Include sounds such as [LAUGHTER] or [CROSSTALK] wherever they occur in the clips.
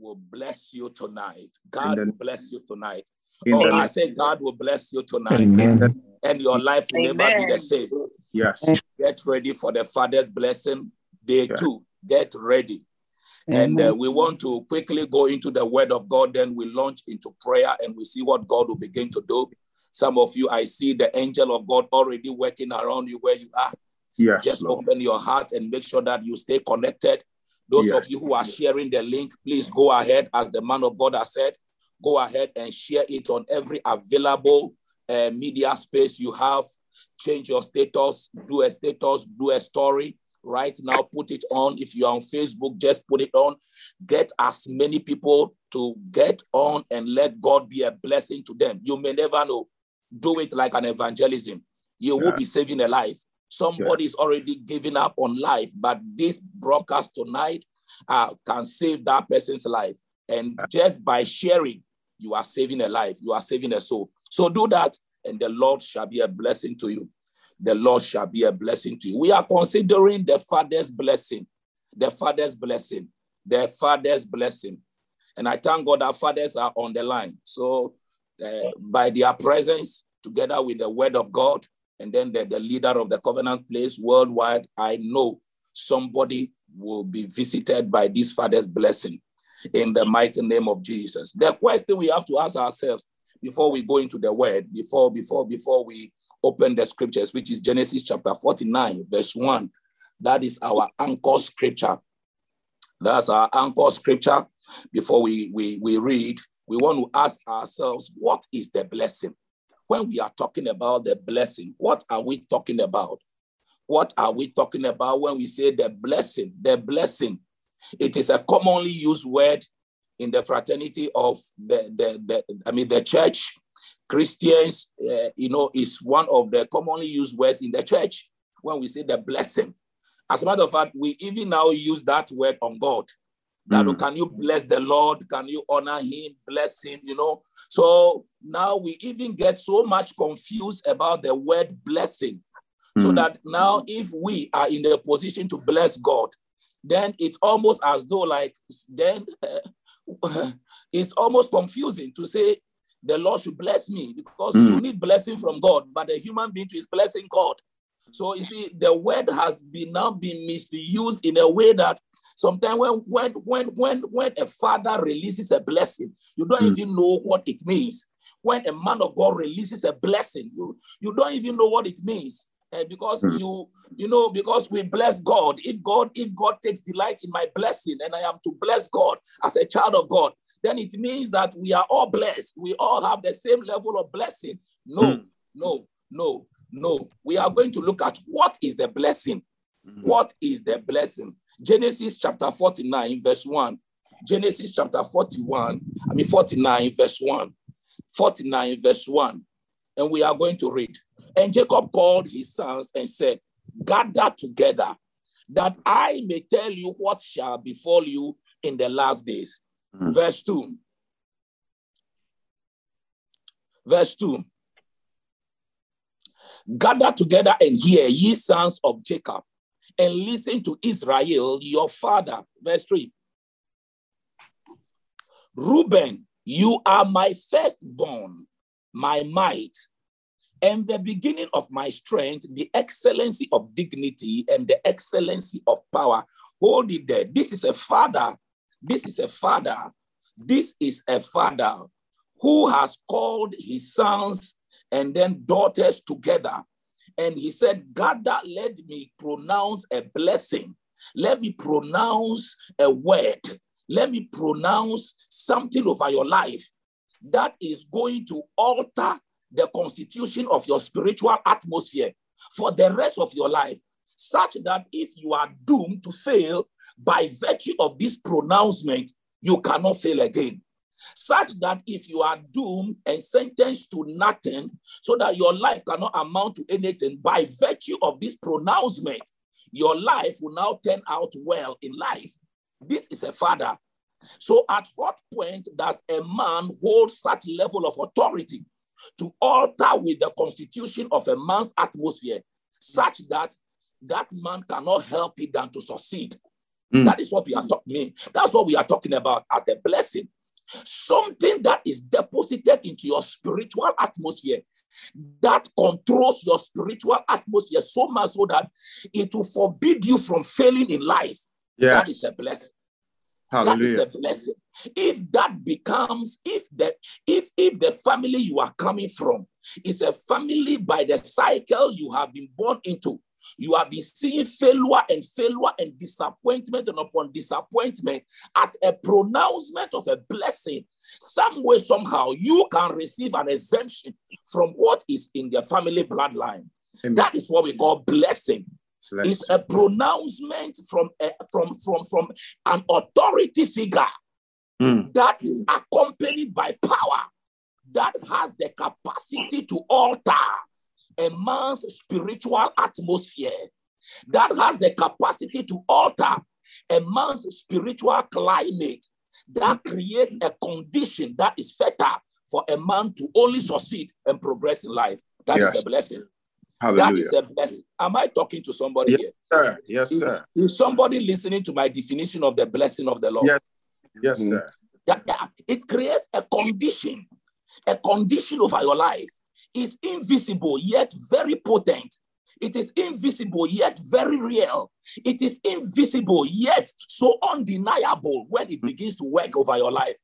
will bless you tonight. God the- will bless you tonight. Oh, the I say God will bless you tonight. Amen. And your life will never be the same. Yes. Get ready for the Father's blessing. Day Yeah. two. Get ready. And uh, we want to quickly go into the word of God. Then we launch into prayer and we see what God will begin to do. Some of you, I see the angel of God already working around you where you are. Yes, Just Lord. open your heart and make sure that you stay connected. Those Yes. of you who are sharing the link, please go ahead, as the man of God has said, go ahead and share it on every available uh, media space you have. Change your status, do a status, do a story. Right now, put it on. If you're on Facebook, just put it on. Get as many people to get on and let God be a blessing to them. You may never know. Do it like an evangelism. You will be saving a life. Somebody's already giving up on life, but this broadcast tonight uh, can save that person's life. And just by sharing, you are saving a life, you are saving a soul. So do that, and the Lord shall be a blessing to you. The Lord shall be a blessing to you. We are considering the Father's blessing, the Father's blessing, the Father's blessing. And I thank God our fathers are on the line. So, uh, by their presence, together with the word of God, and then the, the leader of the covenant place worldwide, I know somebody will be visited by this father's blessing in the mighty name of Jesus. The question we have to ask ourselves before we go into the word, before, before, before we open the scriptures, which is Genesis chapter 49, verse 1. That is our anchor scripture. That's our anchor scripture. Before we, we, we read, we want to ask ourselves, what is the blessing? When we are talking about the blessing, what are we talking about? What are we talking about when we say the blessing? The blessing. It is a commonly used word in the fraternity of the, the, the I mean, the church. Christians, uh, you know, is one of the commonly used words in the church when we say the blessing. As a matter of fact, we even now use that word on God. That Mm. can you bless the Lord? Can you honor him? Bless him, you know? So now we even get so much confused about the word blessing. So Mm. that now if we are in the position to bless God, then it's almost as though like then uh, [LAUGHS] it's almost confusing to say the Lord should bless me because Mm. you need blessing from God, but the human being is blessing God. So you see, the word has been now been misused in a way that sometimes when when when when when a father releases a blessing, you don't Mm. even know what it means. When a man of God releases a blessing, you, you don't even know what it means. And because Mm. you you know because we bless God, if God if God takes delight in my blessing and I am to bless God as a child of God, then it means that we are all blessed. We all have the same level of blessing. No, Mm. no, no, no. We are going to look at what is the blessing. Mm. What is the blessing? Genesis chapter 49, verse 1. Genesis chapter 41, I mean 49, verse 1. 49, verse 1. And we are going to read. And Jacob called his sons and said, Gather together, that I may tell you what shall befall you in the last days. Mm. Verse 2. Verse 2. Gather together and hear, ye sons of Jacob, and listen to Israel, your father. Verse 3. Reuben, you are my firstborn, my might, and the beginning of my strength, the excellency of dignity and the excellency of power. Hold it there. This is a father. This is a father. This is a father who has called his sons and then daughters together. And he said, God, that let me pronounce a blessing. Let me pronounce a word. Let me pronounce something over your life that is going to alter the constitution of your spiritual atmosphere for the rest of your life, such that if you are doomed to fail by virtue of this pronouncement, you cannot fail again. Such that if you are doomed and sentenced to nothing, so that your life cannot amount to anything by virtue of this pronouncement, your life will now turn out well in life. This is a father. So, at what point does a man hold such level of authority to alter with the constitution of a man's atmosphere, such that that man cannot help it than to succeed? Mm. That is what we are talking. That's what we are talking about as the blessing. Something that is deposited into your spiritual atmosphere that controls your spiritual atmosphere so much so that it will forbid you from failing in life. Yes. That is a blessing. Hallelujah. That is a blessing. If that becomes, if the if if the family you are coming from is a family by the cycle you have been born into, you have been seeing failure and failure and disappointment and upon disappointment at a pronouncement of a blessing. Some way, somehow, you can receive an exemption from what is in the family bloodline. Amen. That is what we call blessing. blessing. It's a pronouncement from, a, from, from, from an authority figure mm. that is accompanied by power that has the capacity to alter a man's spiritual atmosphere that has the capacity to alter a man's spiritual climate that creates a condition that is better for a man to only succeed and progress in life. That yes. is a blessing. Hallelujah. That is a blessing. Am I talking to somebody yes, here? Sir. Yes, is, sir. Is somebody listening to my definition of the blessing of the Lord? Yes, yes, mm-hmm. sir. That, that it creates a condition, a condition over your life is invisible yet very potent. It is invisible yet very real. It is invisible yet so undeniable when it begins to work over your life.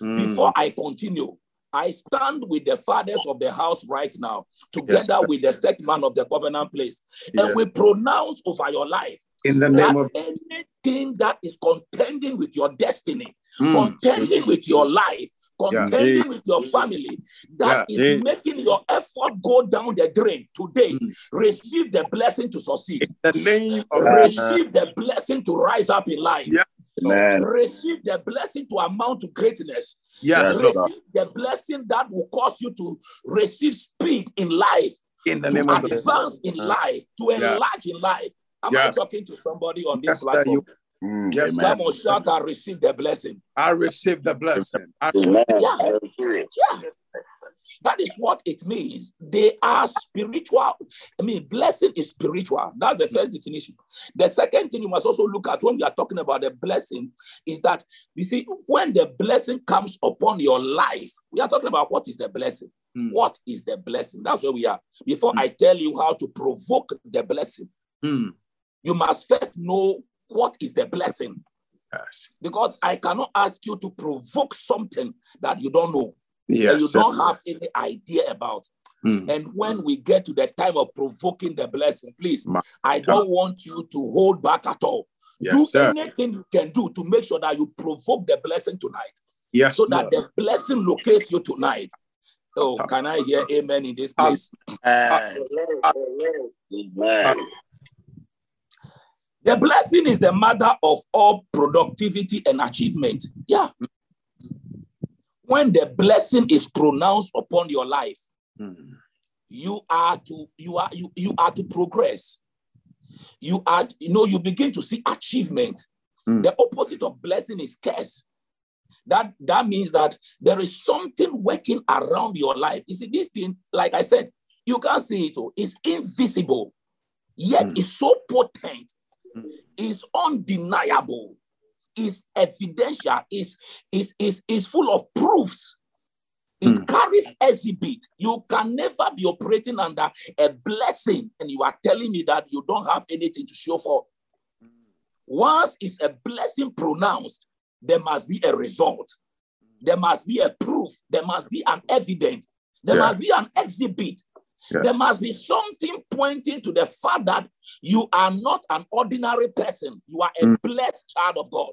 Mm. Before I continue, I stand with the fathers of the house right now, together yes. with the set man of the covenant place, yes. and we pronounce over your life in the name of anything that is contending with your destiny, mm. contending with your life, contending yeah. with your family, that yeah. is making your effort go down the drain today. Mm. Receive the blessing to succeed. In the name of receive the blessing to rise up in life. Yeah. Amen. Receive the blessing to amount to greatness. Yes. Receive the blessing that will cause you to receive speed in life. In the to name of advance in life, to enlarge in life. Am yes. I talking to somebody on this yes, platform? You, mm, yes, come on, shout, I receive the blessing. I receive the blessing. I receive yeah. yeah. That is what it means. They are spiritual. I mean, blessing is spiritual. That's the first definition. The second thing you must also look at when we are talking about the blessing is that, you see, when the blessing comes upon your life, we are talking about what is the blessing. Mm. What is the blessing? That's where we are. Before mm. I tell you how to provoke the blessing, mm you must first know what is the blessing. Yes. Because I cannot ask you to provoke something that you don't know. Yes. you don't have any idea about. Mm. And when we get to the time of provoking the blessing, please, My I don't want you to hold back at all. Yes, do sir. anything you can do to make sure that you provoke the blessing tonight. Yes. So that the blessing locates you tonight. Oh, can I hear amen in this place? Uh, uh, uh, the blessing is the mother of all productivity and achievement. Yeah. When the blessing is pronounced upon your life, mm. you are to you are you, you are to progress. You are, you know, you begin to see achievement. Mm. The opposite of blessing is curse. That that means that there is something working around your life. You see, this thing, like I said, you can't see it. Oh, it's invisible, yet mm. it's so potent is undeniable, is evidential, is, is, is, is full of proofs. It mm. carries exhibit. You can never be operating under a blessing, and you are telling me that you don't have anything to show for. Once is a blessing pronounced, there must be a result. There must be a proof. There must be an evidence. There yeah. must be an exhibit. Yes. There must be something pointing to the fact that you are not an ordinary person. You are a mm. blessed child of God.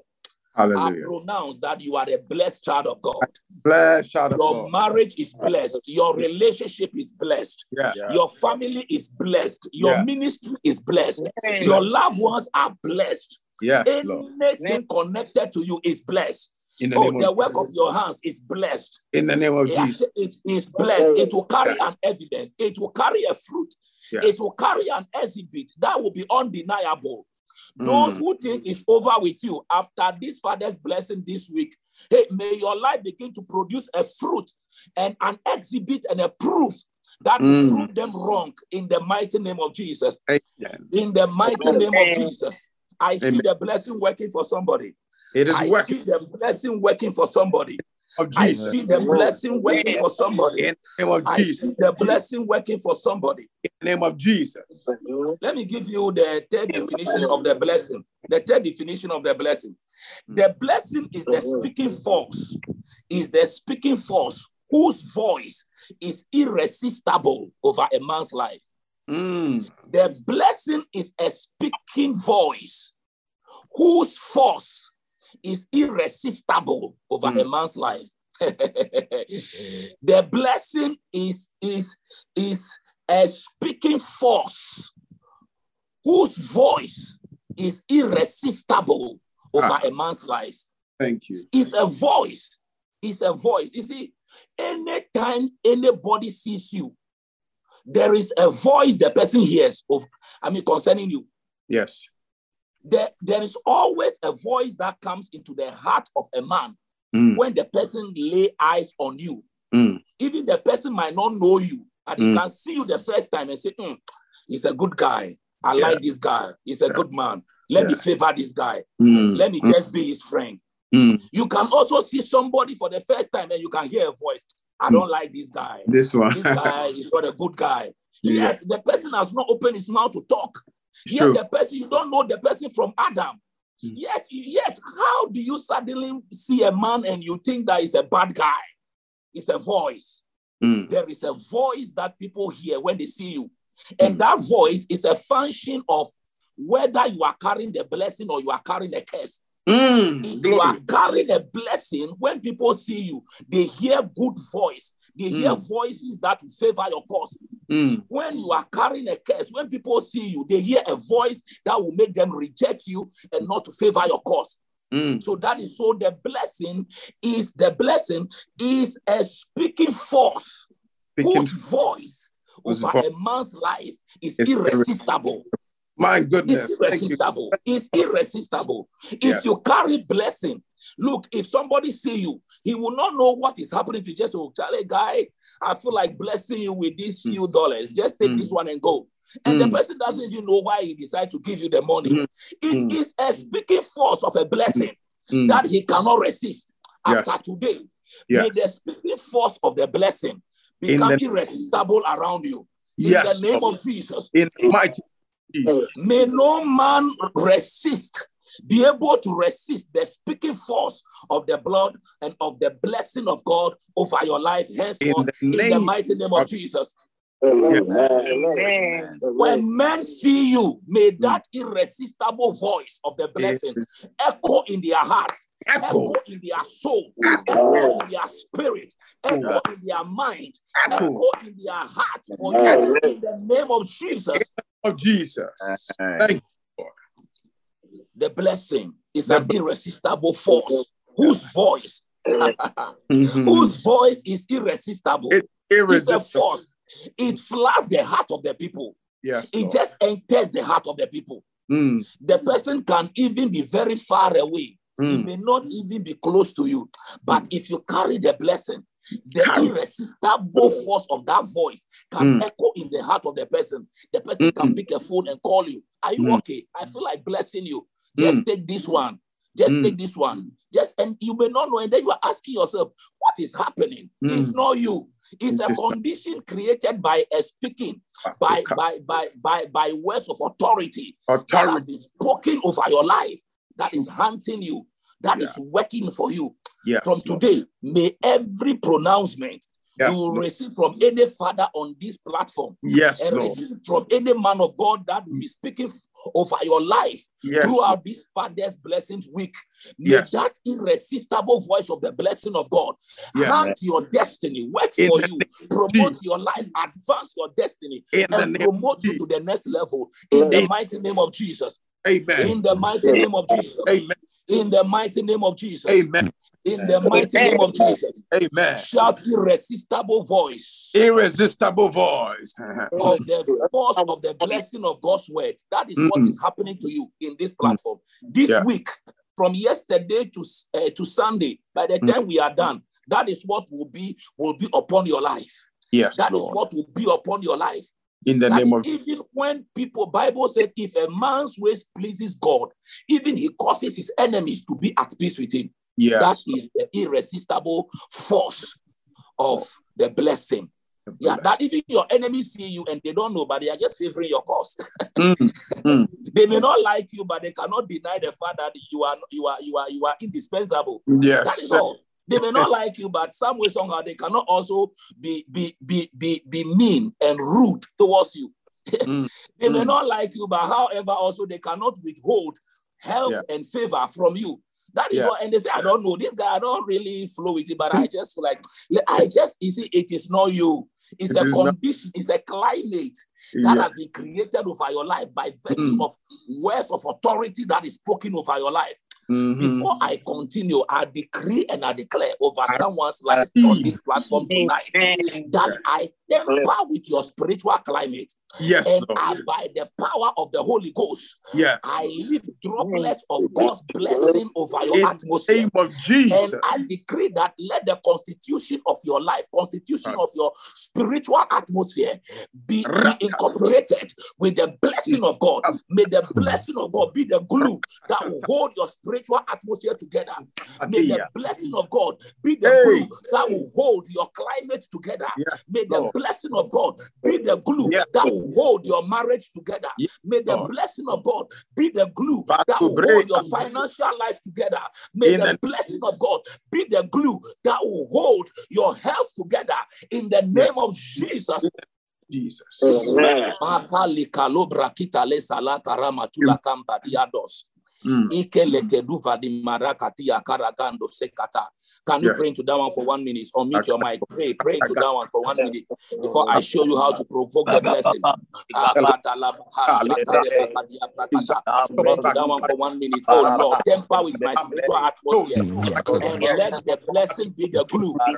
Hallelujah. I pronounce that you are a blessed child of God. Blessed child of Your God. marriage is blessed. Your relationship is blessed. Yeah. yeah. Your family is blessed. Your yeah. ministry is blessed. Yeah. Your loved ones are blessed. Yes, Anything Lord. connected to you is blessed. In the oh, the work of your hands is blessed. In the name of Jesus. It is blessed. It will carry an evidence. It will carry a fruit. Yes. It will carry an exhibit that will be undeniable. Those mm. who think it's over with you after this Father's blessing this week, hey, may your life begin to produce a fruit and an exhibit and a proof that mm. prove them wrong in the mighty name of Jesus. Amen. In the mighty name of Jesus. I see Amen. the blessing working for somebody. It is I working see the blessing working for somebody. of I see the blessing working for somebody. In the name of I Jesus. see the blessing working for somebody. In the name of Jesus. Let me give you the third definition of the blessing. The third definition of the blessing. The blessing is the speaking force, is the speaking force whose voice is irresistible over a man's life. Mm. The blessing is a speaking voice whose force is irresistible over a man's life. [LAUGHS] the blessing is, is, is a speaking force whose voice is irresistible over Ah. a man's life. Thank you. It's a voice. It's a voice. You see, anytime anybody sees you, there is a voice the person hears of, I mean, concerning you. Yes. There, there is always a voice that comes into the heart of a man Mm. when the person lay eyes on you. Mm. Even the person might not know you, and he Mm. can see you the first time and say, "Hmm, he's a good guy. I Yeah. like this guy. He's a Yeah. good man. Let me favor this guy. Mm. Let me Mm. just be his friend. Mm. You can also see somebody for the first time and you can hear a voice. I don't like this guy. This one. This guy is not a good guy. [LAUGHS] Yeah. Yet the person has not opened his mouth to talk. It's Yet true. the person, you don't know the person from Adam. Mm. Yet, yet, how do you suddenly see a man and you think that is a bad guy? It's a voice. Mm. There is a voice that people hear when they see you. And Mm. that voice is a function of whether you are carrying the blessing or you are carrying a curse. Mm. You are carrying a blessing, when people see you, they hear good voice. They hear Mm. voices that will favor your cause. Mm. When you are carrying a curse, when people see you, they hear a voice that will make them reject you and not to favor your cause. Mm. So that is so the blessing is the blessing is a speaking force Speaking, whose voice over a man's life Is irresistible. My goodness. It's Thank you. irresistible. It's irresistible. If Yes. you carry blessing, look, if somebody see you, he will not know what is happening to you. Just oh, Charlie, guy, I feel like blessing you with these few dollars. Just take Mm. this one and go. And the Mm. person doesn't even know why he decided to give you the money. Mm. It is Mm. a speaking force of a blessing Mm. that he cannot resist. Yes. After today, may the speaking force of the blessing become the- irresistible around you. In Yes. the name of Jesus. In mighty Jesus. May no man resist, be able to resist the speaking force of the blood and of the blessing of God over your life henceforth the in the, mighty name of of- Jesus. Amen. When men see you, may mm. that irresistible voice of the blessing echo in their heart, Echo. echo in their soul, echo in their spirit, echo in their mind, Echo echo in their heart for you in the name of Jesus. Of Jesus. Thank you. The blessing is The an irresistible force whose voice, you. [LAUGHS] whose voice is irresistible. It- It's a force. It floods the heart of the people. Yes. It Lord. just enters the heart of the people. Mm. The person can even be very far away. He Mm. may not even be close to you. But if you carry the blessing, the Carry. irresistible force of that voice can Mm. echo in the heart of the person. The person can Mm. pick a phone and call you. Are you Mm. okay? I feel like blessing you. Just Mm. take this one. Just Mm. take this one. Just and you may not know, and then you are asking yourself, what is happening? It's Mm. not you. It's a condition created by a speaking, by by by by by words of authority that has authority. been spoken over your life, that is hunting you, that is Yeah. working for you. Yes. From Lord. today, may every pronouncement Yes. you will Lord. receive from any father on this platform Yes, and Lord. receive from any man of God that will be mm. speaking over your life Yes. Lord. throughout this Father's Blessings Week. May Yes. that irresistible voice of the blessing of God Yes. hunt your destiny, work In for you, promote your life, advance your destiny, In and name promote you to the next level in the mighty name of Jesus. Amen. In the mighty name of Jesus. Amen. In the mighty name of Jesus. Amen. In the mighty name of Jesus. Amen. Shout irresistible voice Irresistible voice. [LAUGHS] of the force of the blessing of God's word. That is what Mm. is happening to you in this platform. This Yeah. week, from yesterday to uh, to Sunday, by the Mm. time we are done, that is what will be will be upon your life. Yes, That is Lord. what will be upon your life. In the That name of even when people, Bible said, if a man's ways pleases God, even he causes his enemies to be at peace with him. yeah that is the irresistible force of the blessing. Yeah, Bless. that even your enemies see you and they don't know, but they are just favoring your cause. [LAUGHS] Mm, mm. they may not like you, but they cannot deny the fact that you are you are you are you are indispensable. That Yes. is all. They may not like you, but some way somehow they cannot also be be be be, be mean and rude towards you. [LAUGHS] Mm, They may Mm. not like you, but however, also they cannot withhold help Yeah. and favor from you. That is Yeah. what, and they say, I don't know, this guy, I don't really flow with it, but I just feel like, I just, you see, it is not you. It's It a is not- condition, it's a climate that Yeah. has been created over your life by virtue Mm. of words of authority that is spoken over your life. Mhm. Before I continue, I decree and I declare over someone's life on this platform tonight that I temper with your spiritual climate Yes, and. I, by the power of the Holy Ghost, Yes. I leave droplets of God's blessing over your In atmosphere. name of Jesus. And I decree that let the constitution of your life, constitution of your spiritual atmosphere be, be incorporated with the blessing of God. May the blessing of God be the glue that will hold your spiritual atmosphere together. May the blessing of God be the glue that will hold your climate together. May the. Blessing of God be the glue Yeah. that will hold your marriage together. Yeah, May the blessing of God be the glue Back that will hold your financial life together. May the the- blessing of God be the glue that will hold your health together. In the name of Jesus. Jesus. Makali kalobra kitale sala karama tula kamba diados. Mm. Ikelekeduva di marakatia karagando sekata. Can you Yes. pray into that one for one minute? Or mute your mic. Pray, pray into that one for one minute before I show you how to provoke the blessing. Pray into that one for one minute. Oh Lord, temper with my spiritual atmosphere. And let the blessing be the glue that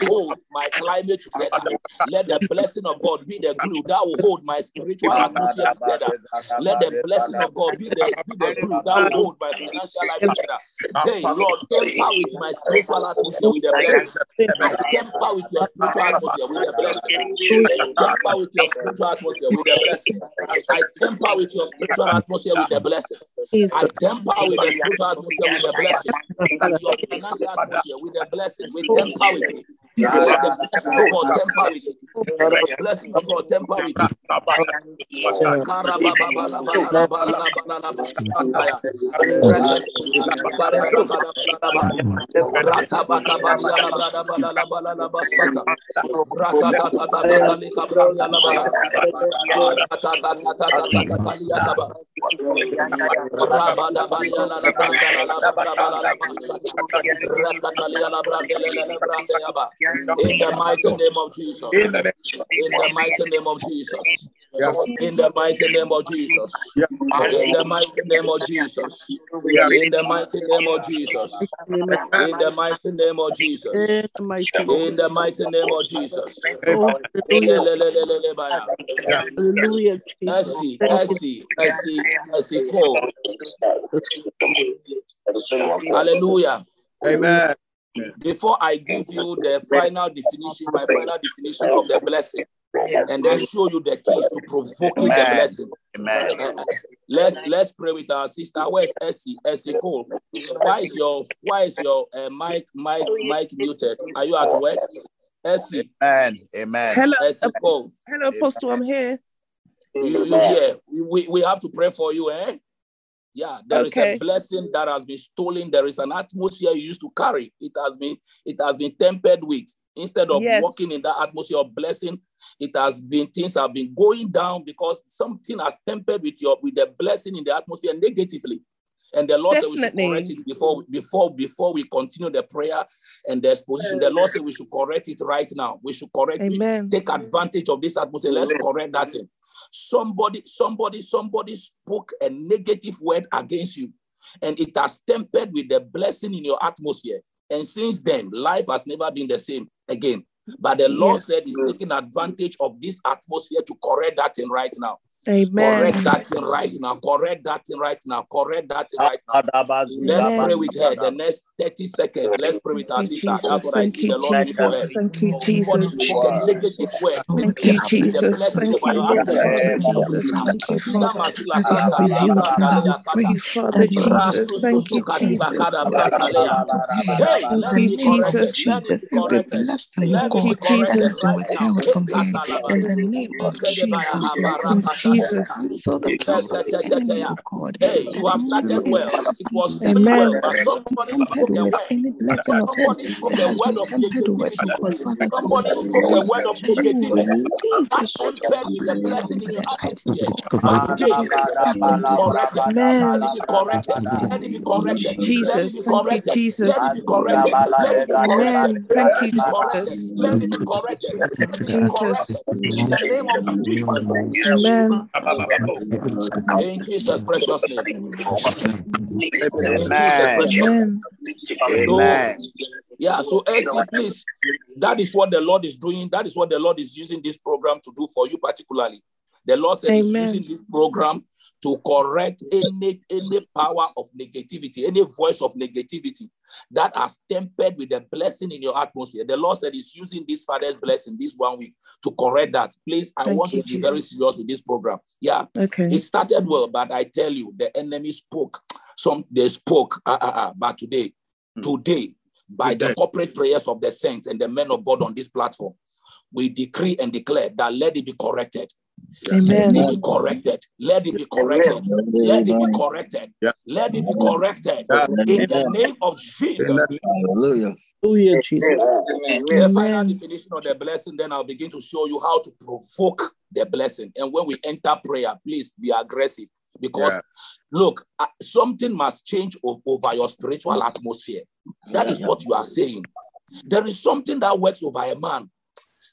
will hold my climate together. Let the blessing of God be the glue that will hold my spiritual atmosphere together. Let the blessing of God be the, be the glue that will hold my financial life together. Hey, Lord, temper with my spiritual atmosphere with the blessing. I temper with your spiritual atmosphere with the blessing. I temper with your spiritual atmosphere with the blessing. I temper with your spiritual atmosphere with the blessing. I temper with the spiritual atmosphere with the blessing. And your financial atmosphere with the blessing. We temper with it. Let the blessing of God temper with it. Blessing of God temper with it. In the mighty name of Jesus. In the name In the mighty name of Jesus. Yes. In the mighty name of Jesus. Yes. In the mighty name of Jesus. Yes. In the mighty name of Jesus. In the mighty name of Jesus. In the mighty name of Jesus. Hallelujah, Jesus. Essie, Essie, Essie, Essie Cole. Hallelujah. Amen. Before I give you the final definition, my final definition of the blessing, and then show you the keys to provoking the blessing. Amen. Uh, let's let's pray with our sister. Where's Essie? Essie Cole. Why is your why is your uh, mic mic mic muted? Are you at work? Essie, Amen. Amen. Hello, Essie Cole. hello, Apostle. I'm here. You, you here? We, we have to pray for you, eh? Yeah, there is Okay. a blessing that has been stolen. There is an atmosphere you used to carry. It has been it has been tempered with. Instead of Yes. walking in that atmosphere of blessing, it has been things have been going down because something has tempered with your with the blessing in the atmosphere negatively. And the Lord said we should correct it before before before we continue the prayer and the exposition. The Lord said we should correct it right now. We should correct it take advantage of this atmosphere. Let's correct that thing. Somebody, somebody, somebody spoke a negative word against you, and it has tempered with the blessing in your atmosphere. And since then, life has never been the same again. But the Lord Yes. said He's taking advantage of this atmosphere to correct that thing right now. Amen. Correct that thing right now. Correct that thing right now. Correct that thing right now. Let's Amen. pray with her. The next 30 seconds. Let's pray with our Thank you, sister. Jesus. That's what I Thank see you, the Lord do for. Jesus. Thank you, Jesus. spoke a negative word. Thank you, Jesus. Thank you, your Lord. Thank you. Jesus. Thank you, Kina Father. As you have revealed, Father, we pray Thank you, Father that you Jesus. Thank you, Jesus. kada everything branda lea. unto her. Hey, In let the it Thank you, name of corrected. Jesus. Let it Jesus, every blessing, Let it Thank you, God, that corrected has been Jesus. withheld from her. In the name of Jesus, Thank you, habarakashashaka. Jesus. God. Hey, you have started well. It was going Father, well, Amen. but that has been somebody tampered spoke a with, any blessing of hers that has been of with. God, Father, we Somebody spoke a pray word of that you will negativity release that a swift tempered with the blessing blessing in your their life, atmosphere. God. But We today, release that let it be anointing corrected. Let Amen. corrected. in the Let it be name of corrected. Let it Jesus. Jesus. Thank you, Jesus. it be corrected. Let it be corrected. Amen. Thank you. Jesus. Let it be corrected. Let it be Jesus. corrected. In the name of Jesus. Amen. In Jesus' precious name. Amen. Amen. So, Amen. yeah, so Elsie, please, that is what the Lord is doing. That is what the Lord is using this program to do for you particularly. The Lord said He's using this program to correct any, any power of negativity, any voice of negativity that has tempered with the blessing in your atmosphere. The Lord said He's using this Father's blessing this one week to correct that. Please, I Thank want you, to be very serious with this program. Yeah, Okay. it started well, but I tell you, the enemy spoke. Some they spoke, uh, uh, uh, but today, today, by the corporate prayers of the saints and the men of God on this platform, we decree and declare that let it be corrected. Let Amen. it be corrected. Let it be corrected. Let it be corrected. Yeah. Let it be corrected. Yeah. In the name of Jesus. the Hallelujah. Hallelujah, Jesus. The final Amen. definition of the blessing, then I'll begin to show you how to provoke the blessing. And when we enter prayer, please be aggressive because Yeah. look, uh, something must change over your spiritual atmosphere. That is what you are saying. There is something that works over a man.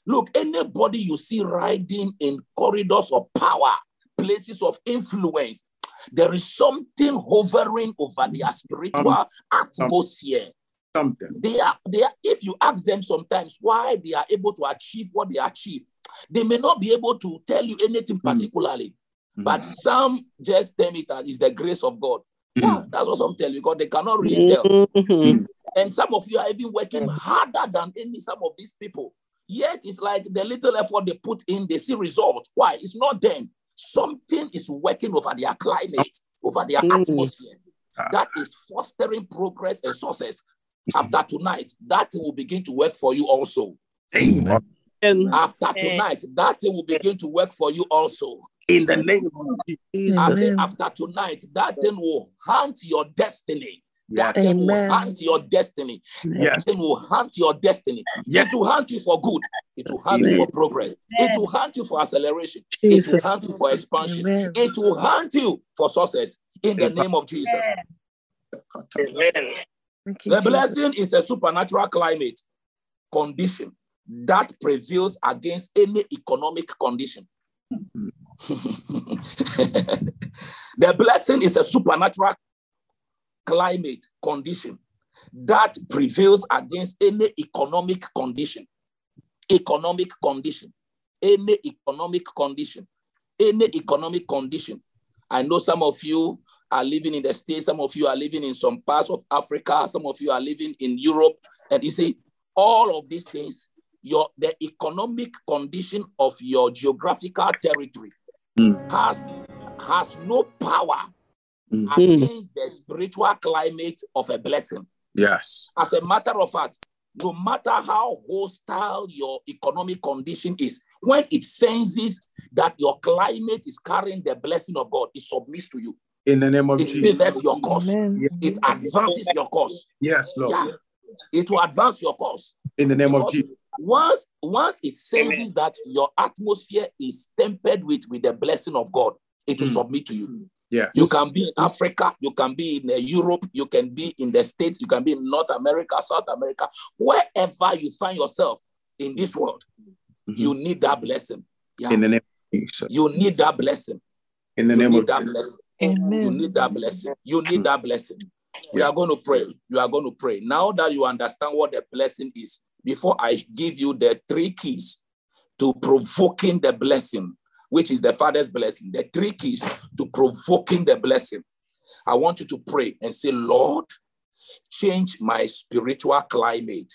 Look, anybody you see riding in corridors of power, places of influence, there is something hovering over their spiritual atmosphere. Something. They are, they are, if you ask them sometimes why they are able to achieve what they achieve, they may not be able to tell you anything hmm. particularly. Hmm. But some just tell me that it's the grace of God. Hmm. Yeah, that's what some tell you because they cannot really mm-hmm. tell. Mhm. And some of you are even working harder than any some of these people. Yet it's like the little effort they put in, they see results. Why? It's not them. Something is working over their climate, over their Mm. atmosphere. Ah. That is fostering progress and success. After tonight, that thing will begin to work for you also. Amen. And After tonight, that thing will begin to work for you also. In the name of Jesus. I Amen. after tonight, that thing will hunt your destiny. That Yes. thing will hunt your destiny. Yes. It will hunt your destiny. Yes. It will hunt you for good. It will hunt you for progress. It will hunt you for acceleration. It will hunt you for expansion. Amen. It will hunt you for success in the name of Jesus. Thank you, The Jesus. blessing is a supernatural climate condition that prevails against any economic condition. [LAUGHS] the blessing is a supernatural climate condition that prevails against any economic condition. Economic condition. Any economic condition. Any economic condition. I know some of you are living in the States, some of you are living in some parts of Africa, some of you are living in Europe. And you see, all of these things, your the economic condition of your geographical territory has, has no power Mm. against the spiritual climate of a blessing. Yes. As a matter of fact, no matter how hostile your economic condition is, when it senses that your climate is carrying the blessing of God, it submits to you. In the name of It Jesus. favors your cause. Amen. It advances your cause. Yes, Lord. Yeah, it will advance your cause. In the name of Jesus. once, once it senses that your atmosphere is tempered with, with the blessing of God, it will Mm. submit to you. Yes. You can be in Africa, you can be in uh, Europe, you can be in the States, you can be in North America, South America, wherever you find yourself in this world, Mhm. you need that blessing. Yeah, In the name of Jesus. you need that blessing. In the You name need of that Jesus. blessing. You need that blessing. You need that blessing. We are going to pray. You are going to pray. Now that you understand what the blessing is, before I give you the three keys to provoking the blessing, which is the Father's blessing. The three keys to provoking the blessing. I want you to pray and say, Lord, change my spiritual climate,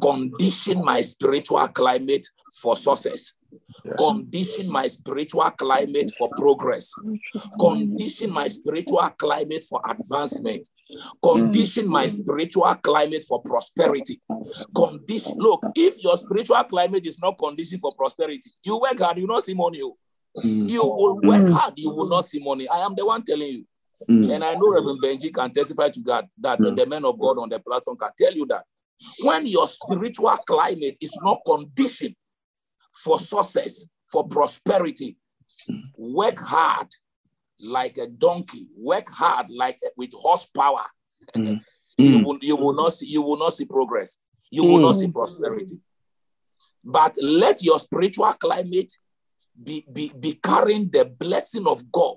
condition my spiritual climate for success. Yes. Condition my spiritual climate for progress. Condition my spiritual climate for advancement. Condition my spiritual climate for prosperity. Condition. Look, if your spiritual climate is not conditioned for prosperity, you work hard, you not see money. oh. Mm, You will work hard, you will not see money. I am the one telling you. mm, And I know Reverend Benji can testify to that, that and the men of God on the platform can tell you that. When your spiritual climate is not conditioned for success, for prosperity, work hard like a donkey, work hard like with horsepower. Mm. [LAUGHS] you, Mm. will, you will not see you will not see progress. You will not see prosperity. But let your spiritual climate be, be, be carrying the blessing of God.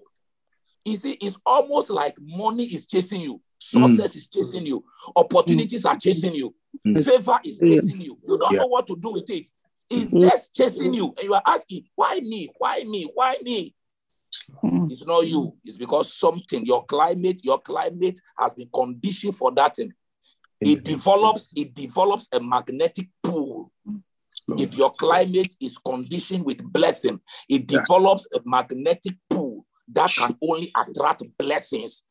You see, it's almost like money is chasing you, success is chasing you, opportunities are chasing you, Mm. favor is chasing you. You don't Yeah. know what to do with it. It's just chasing you, and you are asking, Why me? Why me? Why me? It's not you, it's because something, your climate, your climate has been conditioned for that thing. It develops, it develops a magnetic pull. If your climate is conditioned with blessing, it develops a magnetic pull that can only attract blessings.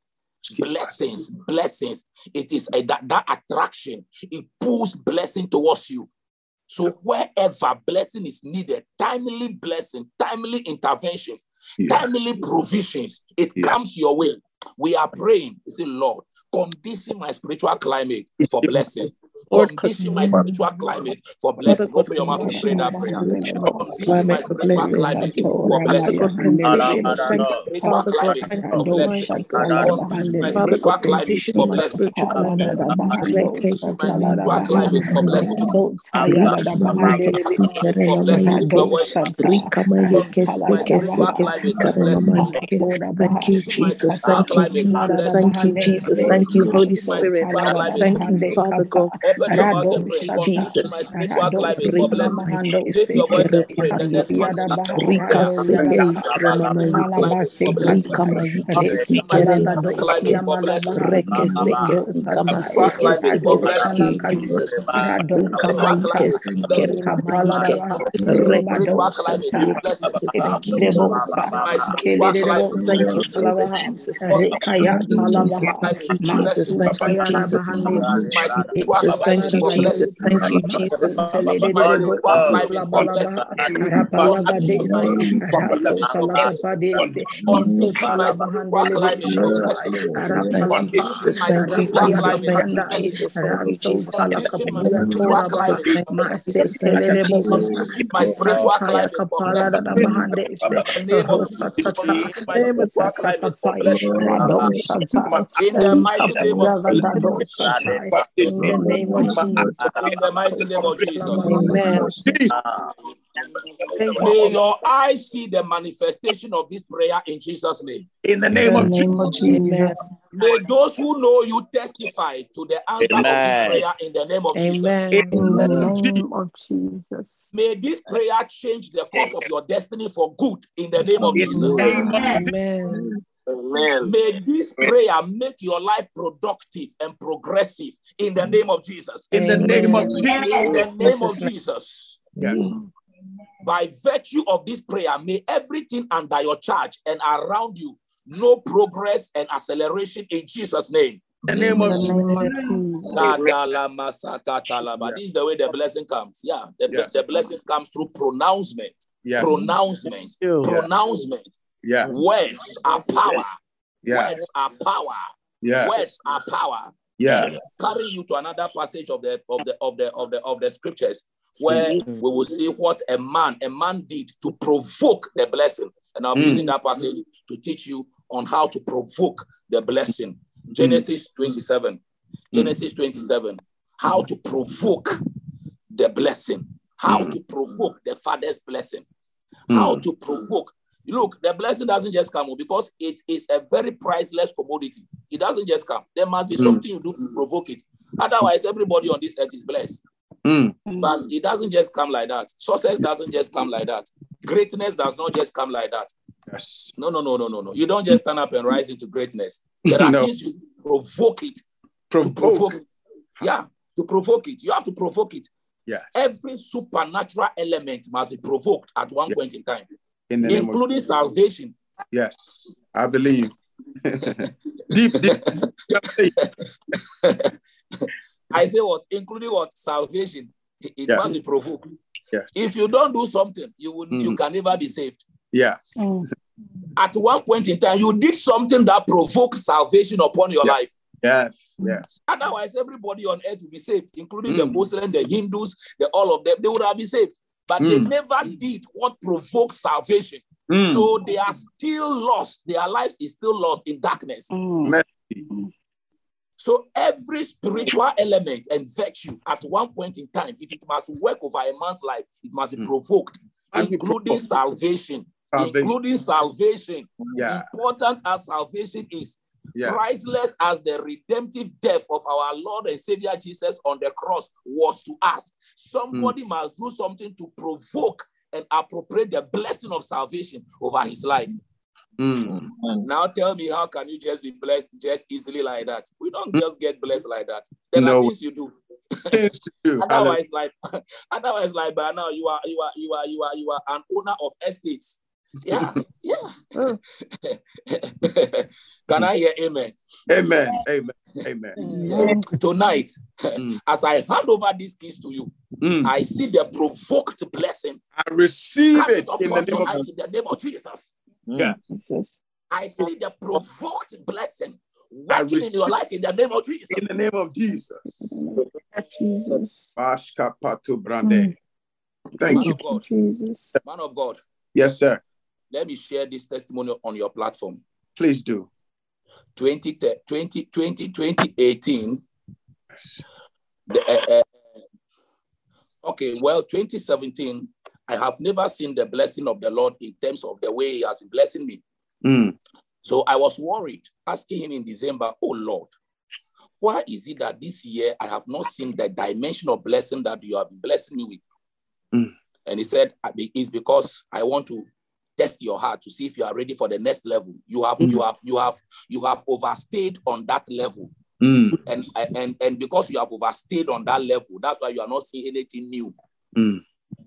Blessings, blessings. It is a, that, that attraction, it pulls blessing towards you. So wherever blessing is needed, timely blessing, timely interventions, Yes. timely provisions, it Yeah. comes your way. We are praying. Say, Lord, condition my spiritual climate for blessing. Lord, Condition my spiritual climate for blessing. Open your mouth and pray that prayer. condition my spiritual climate for Father blessing. God, condition my Condition my spiritual Father God, climate for condition blessing. my Condition my Father spiritual God, climate condition for my blessing. spiritual climate. Condition my spiritual climate for blessing. Condition my Reke spiritual sikere climate for mama blessing. Lift your yeke. voice. Rika ma yeke Condition my seke spiritual seke climate for sikere mama blessing. yeke. Thank you, Jesus. Thank you, Jesus. Thank you, Jesus. Thank you, Holy Spirit. Thank you. Father God. Open your mouth and pray. Thank you, my Jesus. spiritual climate for Rika blessing. ma yeke Lift your voice sikere and pray. mama The next yeke. one minute. Rika Yeah. seke ikere My mama spiritual yeke. climate for blessing. Rika ma yeke Condition my sikere spiritual mama climate yeke. for blessing. Reke seke sika ma Spiritual seke climate for seke. blessing. Thank you, Jesus. Rika. Reke. My spiritual Jesus. Thank Jesus. Thank Jesus. My spiritual Jesus, thank you, Jesus. Thank you, Jesus. My spiritual climate for blessing. Condition my spiritual climate for blessing. Condition my spiritual climate for blessing. Thank you, Condition Jesus. my Thank you, spiritual Jesus. climate Thank for you, blessing. Jesus. Thank you, Jesus. Condition my spiritual climate Thank for you, blessing. Jesus. Thank you, Jesus. Condition my spiritual climate for blessing. In the name of Jesus, condition my spiritual climate for blessing. In the mighty name of Jesus. In the name of Jesus. In the mighty name of Jesus. Amen. May your eyes see the manifestation of this prayer in Jesus' name. In the name of Jesus. Amen. May those who know you testify to the answer of this prayer in the name of Jesus. Amen. In the name of Jesus. May this prayer change the course of your destiny for good in the name of In Jesus. name of Amen. May this prayer make your life productive and progressive in the name of Jesus. in the name of Jesus. In the name of Jesus' Jesus. Yes. By virtue of this prayer, may everything under your charge and around you know progress and acceleration in Jesus' name. The name of Amen. Kadalamasakatalaba. This is the way the blessing comes. Yeah, the, Yes. the blessing comes through pronouncement. Yes. Pronouncement. you. Pronouncement. Yes. Words are power. Yes. Words are power. Yes. Words are power. Yes. Carry you to another passage of the of the of the of the of the scriptures where we will see what a man a man did to provoke the blessing. And I'm Mm. using that passage to teach you on how to provoke the blessing. Genesis 27. Genesis 27. How to provoke the blessing. How Mm. to provoke the father's blessing. How Mm. to provoke. Look, the blessing doesn't just come because it is a very priceless commodity. It doesn't just come. There must be Mm. something you do to provoke it. Otherwise, everybody on this earth is blessed. Mm. But it doesn't just come like that. Success doesn't just come like that. Greatness does not just come like that. Yes. No, no, no, no, no, no. You don't just stand up and rise into greatness. There are [LAUGHS] No. things you provoke it. Provoke. provoke. Yeah, to provoke it. You have to provoke it. Yes. Every supernatural element must be provoked at one Yeah. point in time, In the name of including salvation. yes, I believe. [LAUGHS] deep, deep. I say what? Including what? Salvation. It Yeah. must be provoked. Yes. If you don't do something, you will you Mm. can never be saved. Yes. Mm. At one point in time, you did something that provoked salvation upon your Yeah. life. Yes. Yes. Otherwise, everybody on earth will be saved, including the Mm. Muslims, the Hindus, the all of them. They would have been saved, but they Mm. never did what provoked salvation. Mm. So they are still lost. Their lives is still lost in darkness. Mm. So every spiritual element and virtue at one point in time, if it must work over a man's life, it must be Mm. provoked, Must including provoked. salvation. Salvation. Including salvation. Yeah. Important as salvation is, Yeah. priceless as the redemptive death of our Lord and Savior Jesus on the cross was to us. Somebody must do something to provoke and appropriate the blessing of salvation over his life. Mm. Now tell me, how can you just be blessed just easily like that? We don't just get blessed like that. There No. are things you do. Things to do. Otherwise, like [LAUGHS] otherwise, like by now you are you are you are you are you are an owner of estates. Yeah, yeah. [LAUGHS] Can I hear amen? Amen. Amen. Amen. Amen. Tonight, Mm. as I hand over these keys to you, Mm. I see the provoked blessing I receive coming it in the name of in the name of Jesus. Yeah. Jesus. I see the provoked blessing I working in your life in the name of Jesus. In the name of Jesus. Jesus. Bashka Patu Brande. Thank you. of God, Jesus. man of God, Yes, sir. Let me share this testimony on your platform. Please do. 20, 20, 20, 2018, the, uh, okay, well, 2017, I have never seen the blessing of the Lord in terms of the way He has been blessing me. Mm. So I was worried, asking Him in December, Oh Lord, why is it that this year I have not seen the dimension of blessing that you have been blessing me with? Mm. And He said, It's because I want to test your heart to see if you are ready for the next level. You have, you have, you have, you have overstayed on that level. Mm. and and and because you have overstayed on that level that's why you are not seeing anything new Mm.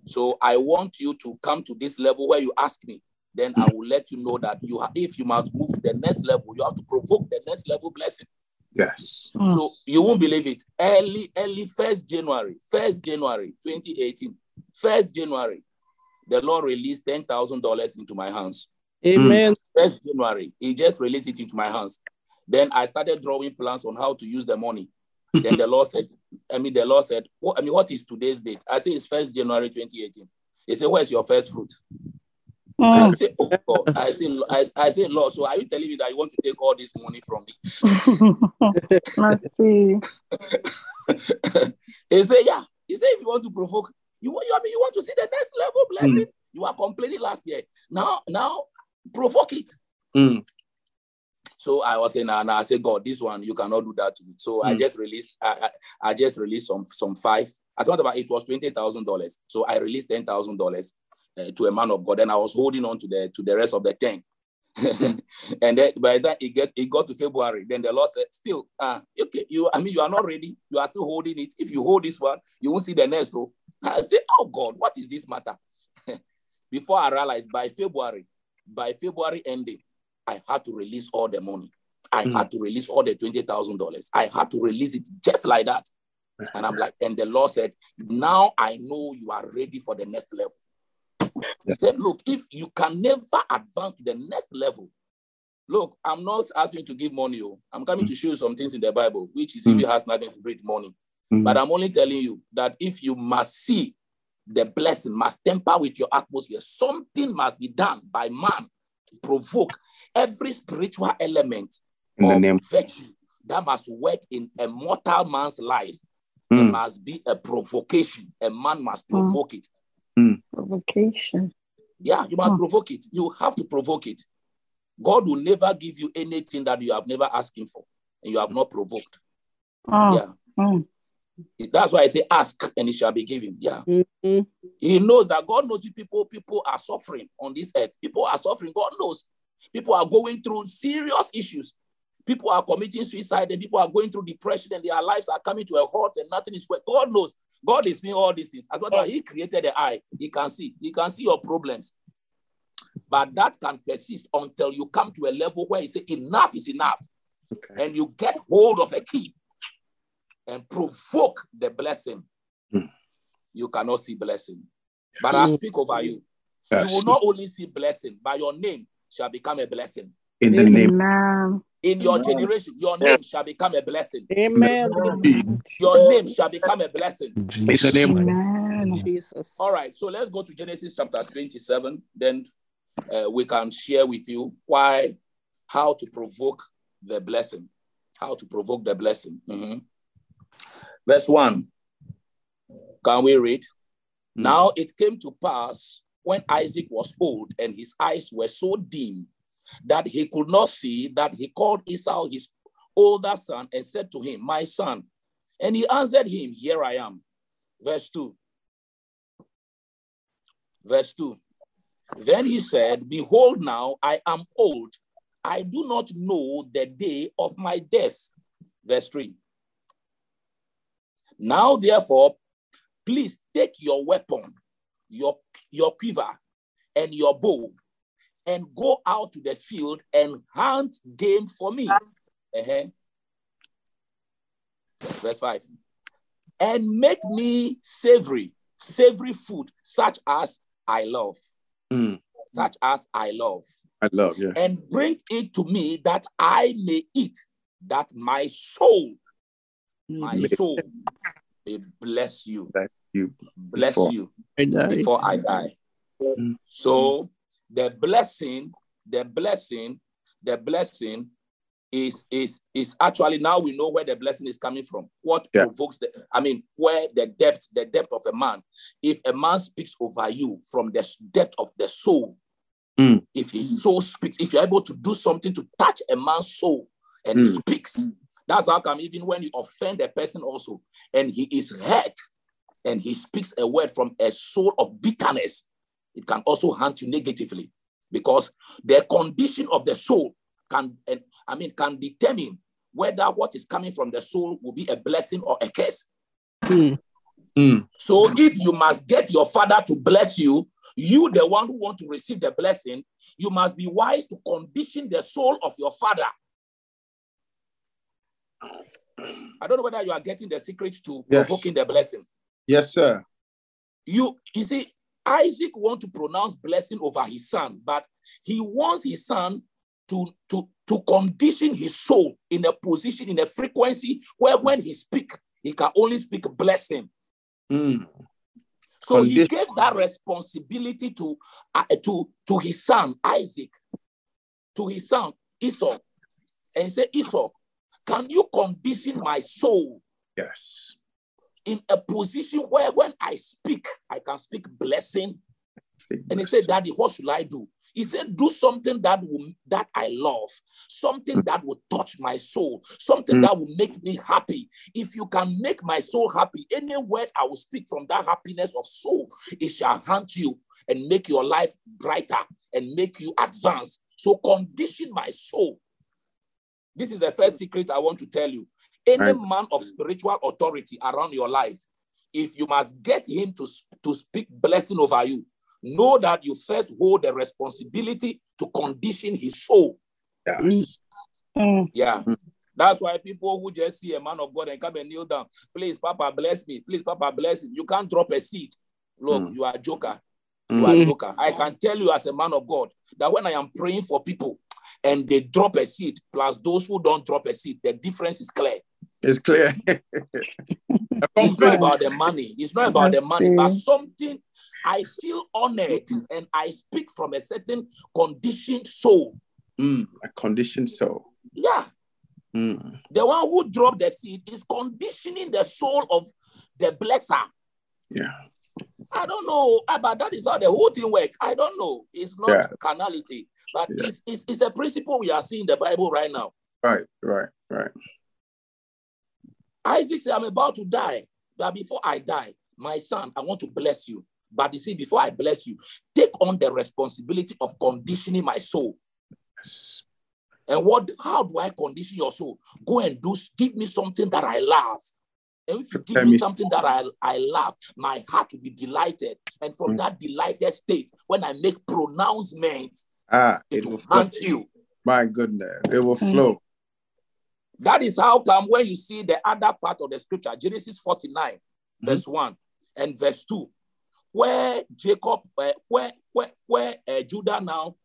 so i want you to come to this level where you ask me then i will let you know that you have if you must move to the next level you have to provoke the next level blessing Yes. Mm. so you won't believe it early early first january first january 2018 first january the lord released ten thousand dollars into my hands Amen. first January, he just released it into my hands. Then I started drawing plans on how to use the money. then the Lord said, I mean, the Lord said, what, I mean, what is today's date? I say it's first January 2018. He said, Where's your first fruit? I Mm. say, Oh God. I say, I, I say, Lord, so are you telling me that you want to take all this money from me? [LAUGHS] [LAUGHS] He said, Yeah. He said, if you want to provoke, you, want- you I mean you want to see the next level blessing. You are complaining last year. Now, now provoke it. Mm. So I was saying, and I said, God, this one you cannot do that to me. So I Mm. just released, I, I, I just released some some five. I thought about it was twenty thousand dollars. So I released ten thousand dollars uh, to a man of God, and I was holding on to the to the rest of the ten. [LAUGHS] and then by the time it get it got to February, then the Lord said, "Still, ah, okay, you. I mean, you are not ready. You are still holding it. If you hold this one, you won't see the next row." I said, "Oh God, what is this matter?" [LAUGHS] Before I realized, by February, by February ending, I had to release all the money. I Mm. had to release all the twenty thousand dollars. I had to release it just like that. And I'm like, and the Lord said, Now I know you are ready for the next level. He said, Look, if you can never advance to the next level, look, I'm not asking you to give money. oh. I'm coming to show you some things in the Bible, which is even has nothing to do with money. Mm. But I'm only telling you that if you must see the blessing, must temper with your atmosphere, something must be done by man to provoke every spiritual element In the name of virtue that must work in a mortal man's life. There Mm. must be a provocation. A man must Mm. provoke it. Provocation. Yeah, you must Mm. provoke it. You have to provoke it. God will never give you anything that you have never asked Him for and you have not provoked. Mm. Yeah. That's why I say ask and it shall be given. Yeah. Mhm. He knows that God knows you people, people are suffering on this earth. People are suffering. God knows. People are going through serious issues. People are committing suicide and people are going through depression and their lives are coming to a halt and nothing is well. God knows. God is seeing all these things. As well as He created the eye, He can see. He can see your problems. But that can persist until you come to a level where you say enough is enough Okay. and you get hold of a key and provoke the blessing, Hmm. you cannot see blessing. But I speak over you. Yes. You will not only see blessing, but your name shall become a blessing. In the name Amen. In your generation, your name shall become a blessing. Amen. Your name shall become a blessing. in the name Amen. Jesus. All right, so let's go to Genesis chapter 27. Then uh, we can share with you why, how to provoke the blessing. How to provoke the blessing. Mhm. Verse 1. Can we read? Hmm. Now it came to pass when Isaac was old and his eyes were so dim that he could not see, that he called Esau his older son and said to him, My son. And he answered him, Here I am. Verse 2. Verse 2. Then he said, Behold, now I am old. I do not know the day of my death. Verse 3. Now, therefore, please take your weapon, your, your quiver, and your bow, and go out to the field and hunt game for me. Uh-huh. Verse 5. And make me savory, savory food, such as I love, Mm, such as I love, I love, yeah. and bring it to me that I may eat, that my soul, my soul may bless you, Bless You bless Before. you I die. before I die. Mm. So the blessing, the blessing, the blessing is is is actually now we know where the blessing is coming from. What Yeah. provokes the I mean where the depth, the depth of a man. If a man speaks over you from the depth of the soul, Mm. if his soul speaks, if you're able to do something to touch a man's soul and Mm. speaks, that's how come even when you offend a person also and he is hurt and he speaks a word from a soul of bitterness, it can also haunt you negatively because the condition of the soul can, and I mean, can determine whether what is coming from the soul will be a blessing or a curse. Mm. Mm, So if you must get your father to bless you, you, the one who want to receive the blessing, you must be wise to condition the soul of your father. I don't know whether you are getting the secret to Yes. provoking the blessing. yes, sir. You, you see, Isaac want to pronounce blessing over his son, but he wants his son to, to, to condition his soul in a position, in a frequency where when he speak, he can only speak blessing. Mm, So he gave that responsibility to, uh, to, to his son, Isaac, to his son, Esau, and he said, Esau, can you condition my soul yes. in a position where when I speak, I can speak blessing? And he said, Daddy, what should I do? He said, Do something that will that I love, something that will touch my soul, something Mm. that will make me happy. If you can make my soul happy, any word I will speak from that happiness of soul, it shall haunt you and make your life brighter and make you advance. So condition my soul. This is the first secret I want to tell you. Any Right. man of spiritual authority around your life, if you must get him to, to speak blessing over you, know that you first hold the responsibility to condition his soul. Yes. Mm. Yeah. That's why people who just see a man of God and come and kneel down, please, Papa, bless me. Please, Papa, bless him. You can't drop a seed. Look, Mm. you are a joker. You are a Mm. joker. I can tell you as a man of God that when I am praying for people and they drop a seed, plus those who don't drop a seed, the difference is clear. It's clear. [LAUGHS] It's not about the money. It's not about the money, but something I feel honored and I speak from a certain conditioned soul. Mm, a conditioned soul. Yeah. Mm, The one who dropped the seed is conditioning the soul of the blesser. yeah. I don't know, but that is how the whole thing works. I don't know. It's not Yeah. carnality, but Yeah. it's, it's, it's a principle we are seeing in the Bible right now. Right, right, right. Isaac said, I'm about to die. But before I die, my son, I want to bless you. But you see, before I bless you, take on the responsibility of conditioning my soul. Yes. And what? How do I condition your soul? Go and do. Give me something that I love. And if you give me me- something that I, I love, my heart will be delighted. And from Mm. that delighted state, when I make pronouncements, Ah, it it will will haunt you. My goodness. It will Mm. flow. That is how come when you see the other part of the scripture, Genesis 49, Mm-hmm. verse 1 and verse 2, where Jacob, uh, where where where uh, Judah now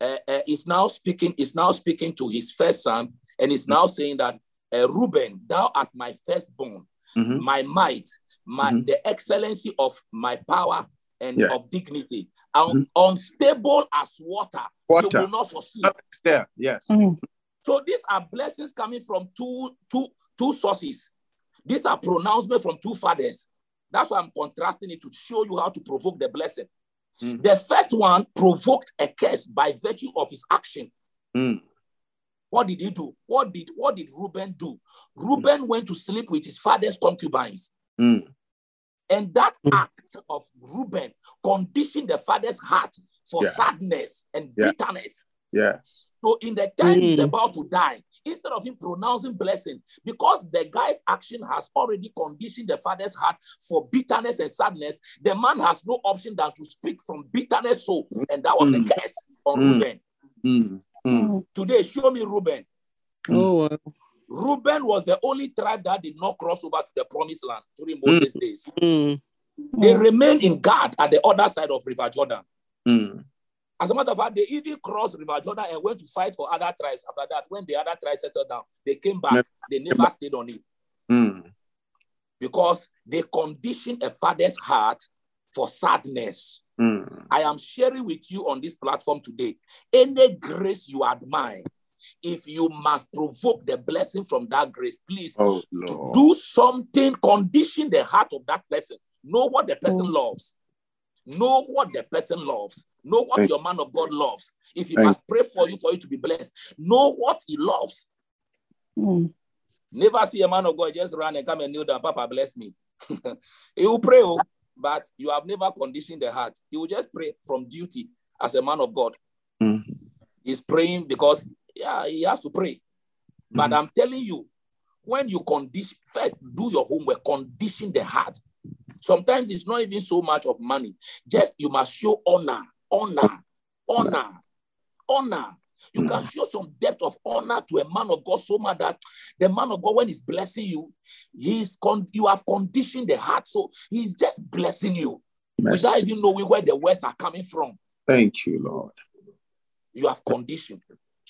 uh, uh, is now speaking, is now speaking to his first son, and is now saying that uh, Reuben, thou art my firstborn, Mhm. my might, my Mhm. the excellency of my power and Yeah. of dignity, Un- Mhm. unstable as water. You will not succeed. There. Yes. Mm. So these are blessings coming from two, two, two sources. These are pronouncements from two fathers. That's why I'm contrasting it to show you how to provoke the blessing. Mhm. The first one provoked a curse by virtue of his action. Mm. What did he do? What did what did Reuben do? Reuben went to sleep with his father's concubines. Mm. And that Mm. act of Reuben conditioned the father's heart for Yeah. sadness and Yeah. bitterness. Yes. So in the time he's Mm. about to die, instead of him pronouncing blessing, because the guy's action has already conditioned the father's heart for bitterness and sadness, the man has no option than to speak from bitterness soul, and that was Mm. a curse on Mm. Reuben. Mm. Mm. Today, show me Reuben. Oh, wow. Reuben was the only tribe that did not cross over to the promised land during Moses' days. Mm. They remained in Gad at the other side of River Jordan. Mm. As a matter of fact, they even crossed River Jordan and went to fight for other tribes. After that, when the other tribes settled down, they came back. Never They never back. stayed on it Mm. because they conditioned a father's heart for sadness. Mm. I am sharing with you on this platform today. Any grace you admire, if you must provoke the blessing from that grace, please Oh do something, condition the heart of that person. Know what the person Mm. loves. Know what the person loves. Know what Thank- your man of God loves. If he Thank- must pray for you for you to be blessed, know what he loves. Mm. Never see a man of God just run and come and kneel down, Papa, bless me. [LAUGHS] he will pray, oh, but you have never conditioned the heart. He will just pray from duty as a man of God. Mm. He's praying because, yeah, he has to pray. But Mhm. I'm telling you, when you condition, first do your homework, condition the heart. Sometimes it's not even so much of money. Just you must show honor, honor, honor, honor. You can show some depth of honor to a man of God so much that the man of God, when he's blessing you, he's con- you have conditioned the heart. So he's just blessing you without even knowing where the words are coming from. Thank you, Lord. You have conditioned.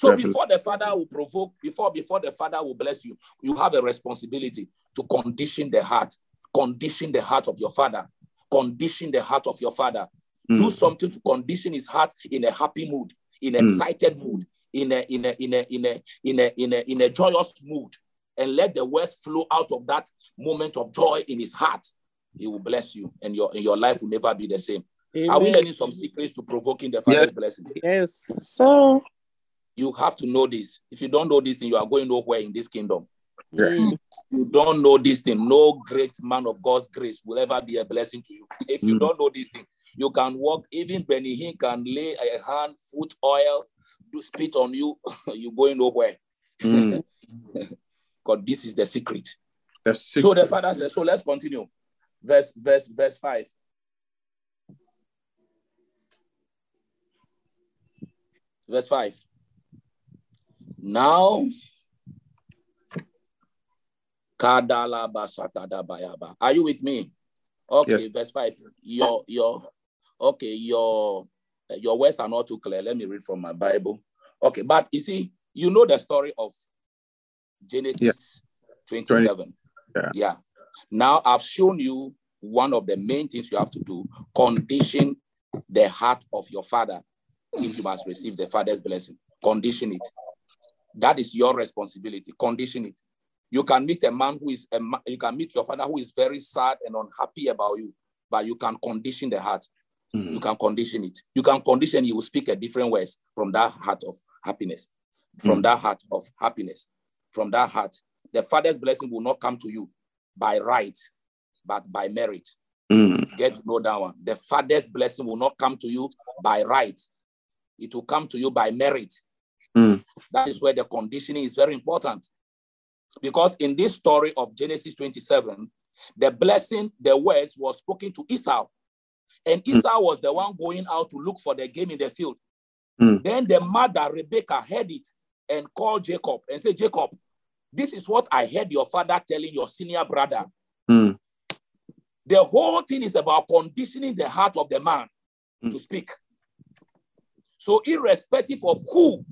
So Revel- before the father will provoke, before before the father will bless you, you have a responsibility to condition the heart, condition the heart of your father, condition the heart of your father. Do Mm. something to condition his heart in a happy mood, in an Mm. excited mood, in a in a in a in a in a in a in a joyous mood, and let the words flow out of that moment of joy in his heart. He will bless you, and your and your life will never be the same. Are we learning some secrets to provoking the father's Yes. blessing? Yes. So, You have to know this. If you don't know this thing, you are going nowhere in this kingdom. Yes. Mm. You don't know this thing. No great man of God's grace will ever be a blessing to you. If you Mm. don't know this thing, you can walk. Even Benny Hinn can lay a hand, foot oil, do spit on you. [LAUGHS] You're going nowhere. Mm. [LAUGHS] God, this is the secret. The So the father says, so let's continue. Verse, verse, verse 5. Verse 5. Now, are you with me? Okay, Yes. verse 5. Your your okay, your your words are not too clear. Let me read from my Bible. Okay, but you see, you know the story of Genesis 27. Yeah. yeah. Now I've shown you one of the main things you have to do condition the heart of your father if you must receive the father's blessing. Condition it. That is your responsibility. Condition it. You can meet a man who is a ma- you can meet your father who is very sad and unhappy about you, but you can condition the heart. You Mm. can condition it. You can condition. You will speak a different words from that heart of happiness, from Mm. that heart of happiness, from that heart. The father's blessing will not come to you. by right, but by merit. Mm. Get to know that one. The father's blessing will not come to you by right, it will come to you by merit. Mm. That is where the conditioning is very important. Because in this story of Genesis 27, the blessing, the words was spoken to Esau. And Mm. Esau was the one going out to look for the game in the field. Mm. Then the mother, Rebecca, heard it and called Jacob and said, Jacob, this is what I heard your father telling your senior brother. Mm. The whole thing is about conditioning the heart of the man to Mm. speak. So, irrespective of who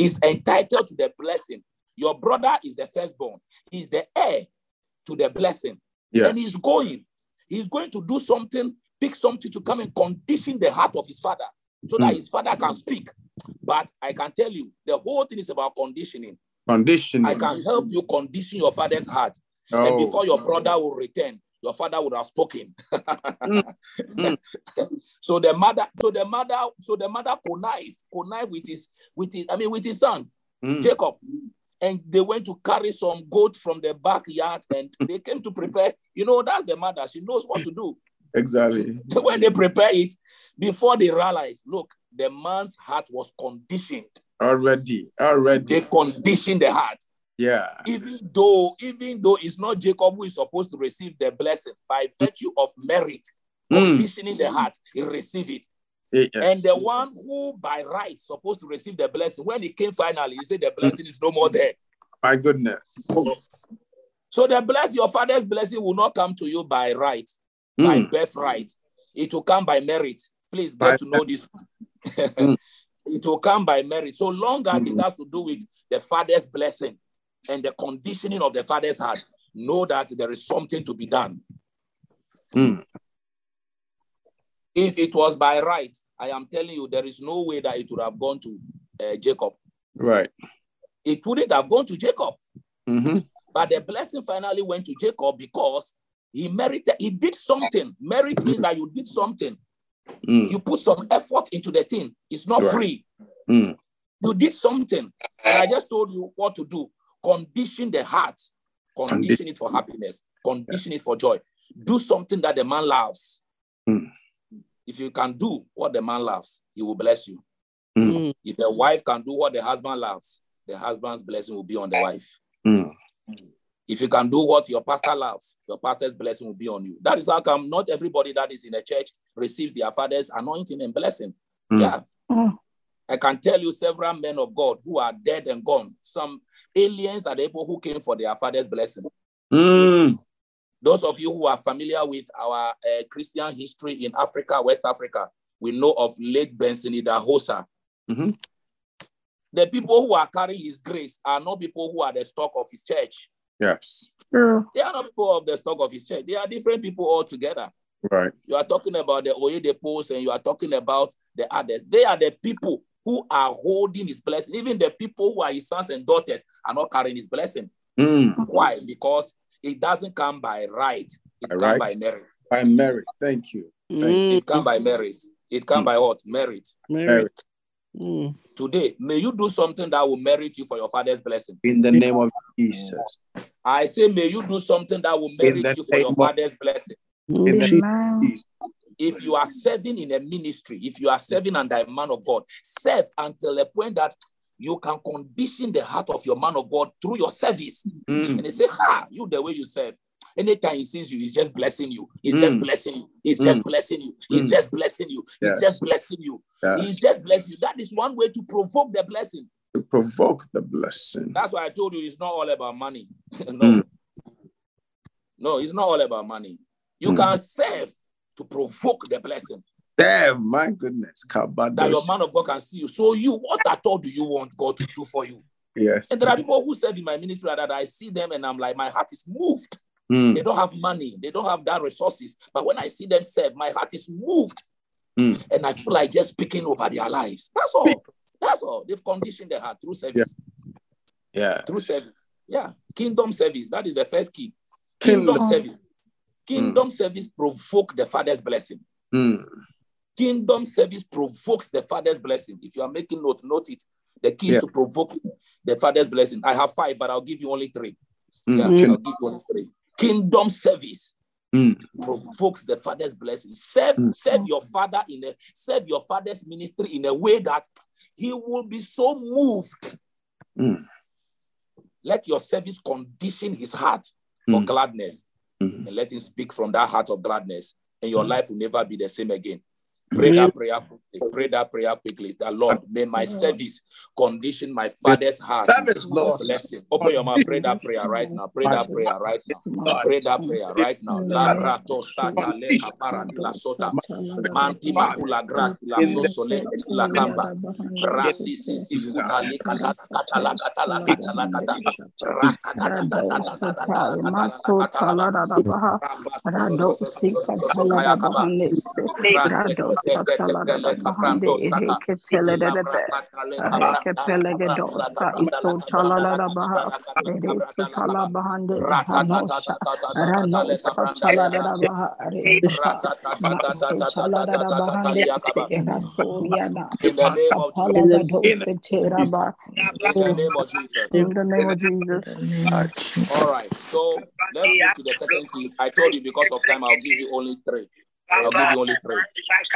is entitled to the blessing, your brother is the firstborn, he's the heir to the blessing, Yes. and he's going. He's going to do something, pick something to come and condition the heart of his father so that Mm. his father can speak. But I can tell you, the whole thing is about conditioning. Conditioning. I can help you condition your father's heart. And Oh. before your brother will return, your father would have spoken. Mm. [LAUGHS] so the mother, so the mother, so the mother connive, connive with his, with his, I mean, with his son, Mm. Jacob. And they went to carry some goat from the backyard and [LAUGHS] they came to prepare. You know, that's the mother. She knows what to do. Exactly. [LAUGHS] when they prepare it, before they realize, look, the man's heart was conditioned. Already. already. They Already. conditioned the heart. Yeah. even though even though it's not Jacob who is supposed to receive the blessing by virtue of merit, Mm. conditioning the heart, he receive it. Yes. And the one who by right supposed to receive the blessing, when he came finally, he said the blessing is no more there. My goodness. So the bless your father's blessing will not come to you by right, by Mm. birthright. It will come by merit. Please By get to know this. Mm. [LAUGHS] it will come by merit. So long as it Mm. has to do with the father's blessing and the conditioning of the father's heart, know that there is something to be done. Mm. If it was by right, I am telling you, there is no way that it would have gone to uh, Jacob. Right. It wouldn't have gone to Jacob. hmm But the blessing finally went to Jacob because he merited, he did something. Merit means that you did something. Mm. You put some effort into the thing. It's not Right. free. Mm. You did something. And I just told you what to do. Condition the heart. Condition it for happiness. Condition it for joy. Do something that the man loves. Mm. If you can do what the man loves, he will bless you. Mm. If the wife can do what the husband loves, the husband's blessing will be on the wife. Mm. If you can do what your pastor loves, your pastor's blessing will be on you. That is how come not everybody that is in a church receives their father's anointing and blessing. Mm. Yeah. I can tell you several men of God who are dead and gone. Some aliens are the people who came for their father's blessing. Mm. Those of you who are familiar with our uh, Christian history in Africa, West Africa, we know of late Benson Idahosa. Mhm. The people who are carrying his grace are not people who are the stock of his church. Yes. True. They are not people of the stock of his church. They are different people altogether. Right. You are talking about the Oyedepos and you are talking about the others. They are the people who are holding his blessing. Even the people who are his sons and daughters are not carrying his blessing. Mm. Why? Because it doesn't come by right. It By comes right. by merit. By merit. Thank you. Thank It comes by merit. It comes Mm. by what? Merit. Merit. Mm. Today, may you do something that will merit you for your father's blessing. In the name of Jesus. I say, may you do something that will merit you for your father's blessing. In the Amen. Jesus. If you are serving in a ministry, if you are serving under a man of God, serve until the point that you can condition the heart of your man of God through your service. Mm. And they say, Ha, you the way you serve. Anytime he sees you, he's just blessing you. He's Mm. just blessing you. He's Mm. just blessing you. He's Mm. just blessing you. He's Yes. just blessing you. He's just blessing you. That is one way to provoke the blessing. To provoke the blessing. That's why I told you it's not all about money. [LAUGHS] no. Mm. No, it's not all about money. You Mm. can serve to provoke the blessing. Serve. My goodness. that your man of God can see you. So you, what at all do you want God to do for you? Yes. And there are people who serve in my ministry that I see them and I'm like, my heart is moved. They Mm. don't have money, they don't have that resources. But when I see them serve, my heart is moved. Mm. And I feel like just speaking over their lives. That's all. That's all. They've conditioned their heart through service. Yeah. Through service. Yeah. Kingdom service. That is the first key. Kingdom, Kingdom. service. Kingdom service provoke the father's blessing. Mm. Kingdom service provokes the father's blessing. If you are making note, note it. The keys Yeah. to provoke the father's blessing. I have five, but I'll give you only three. Mm. Yeah, Mm. I'll give you only three. kingdom service Mm. provokes the father's blessing. Serve, Mm. serve your father in a serve your father's ministry in a way that he will be so moved. Mm. Let your service condition his heart for Mm. gladness Mm. and let him speak from that heart of gladness, and your Mm. life will never be the same again. Pray that prayer quickly. Pray that prayer quickly. That Lord, may my service condition my father's heart Service, Lord. blessing. Open your mouth. Pray that prayer right now. Pray that prayer right now. Pray that prayer right now. La rato shata le kapara la sota. Manti makula grati la sosole la kamba. Rasi si si kuta li kata kata la kata la kata la kata. Rata kata kata kata kata kata. La In the name of Jesus. All right. So let's move to the second key. I told you because of time, I'll give you only three. I'll give you only three.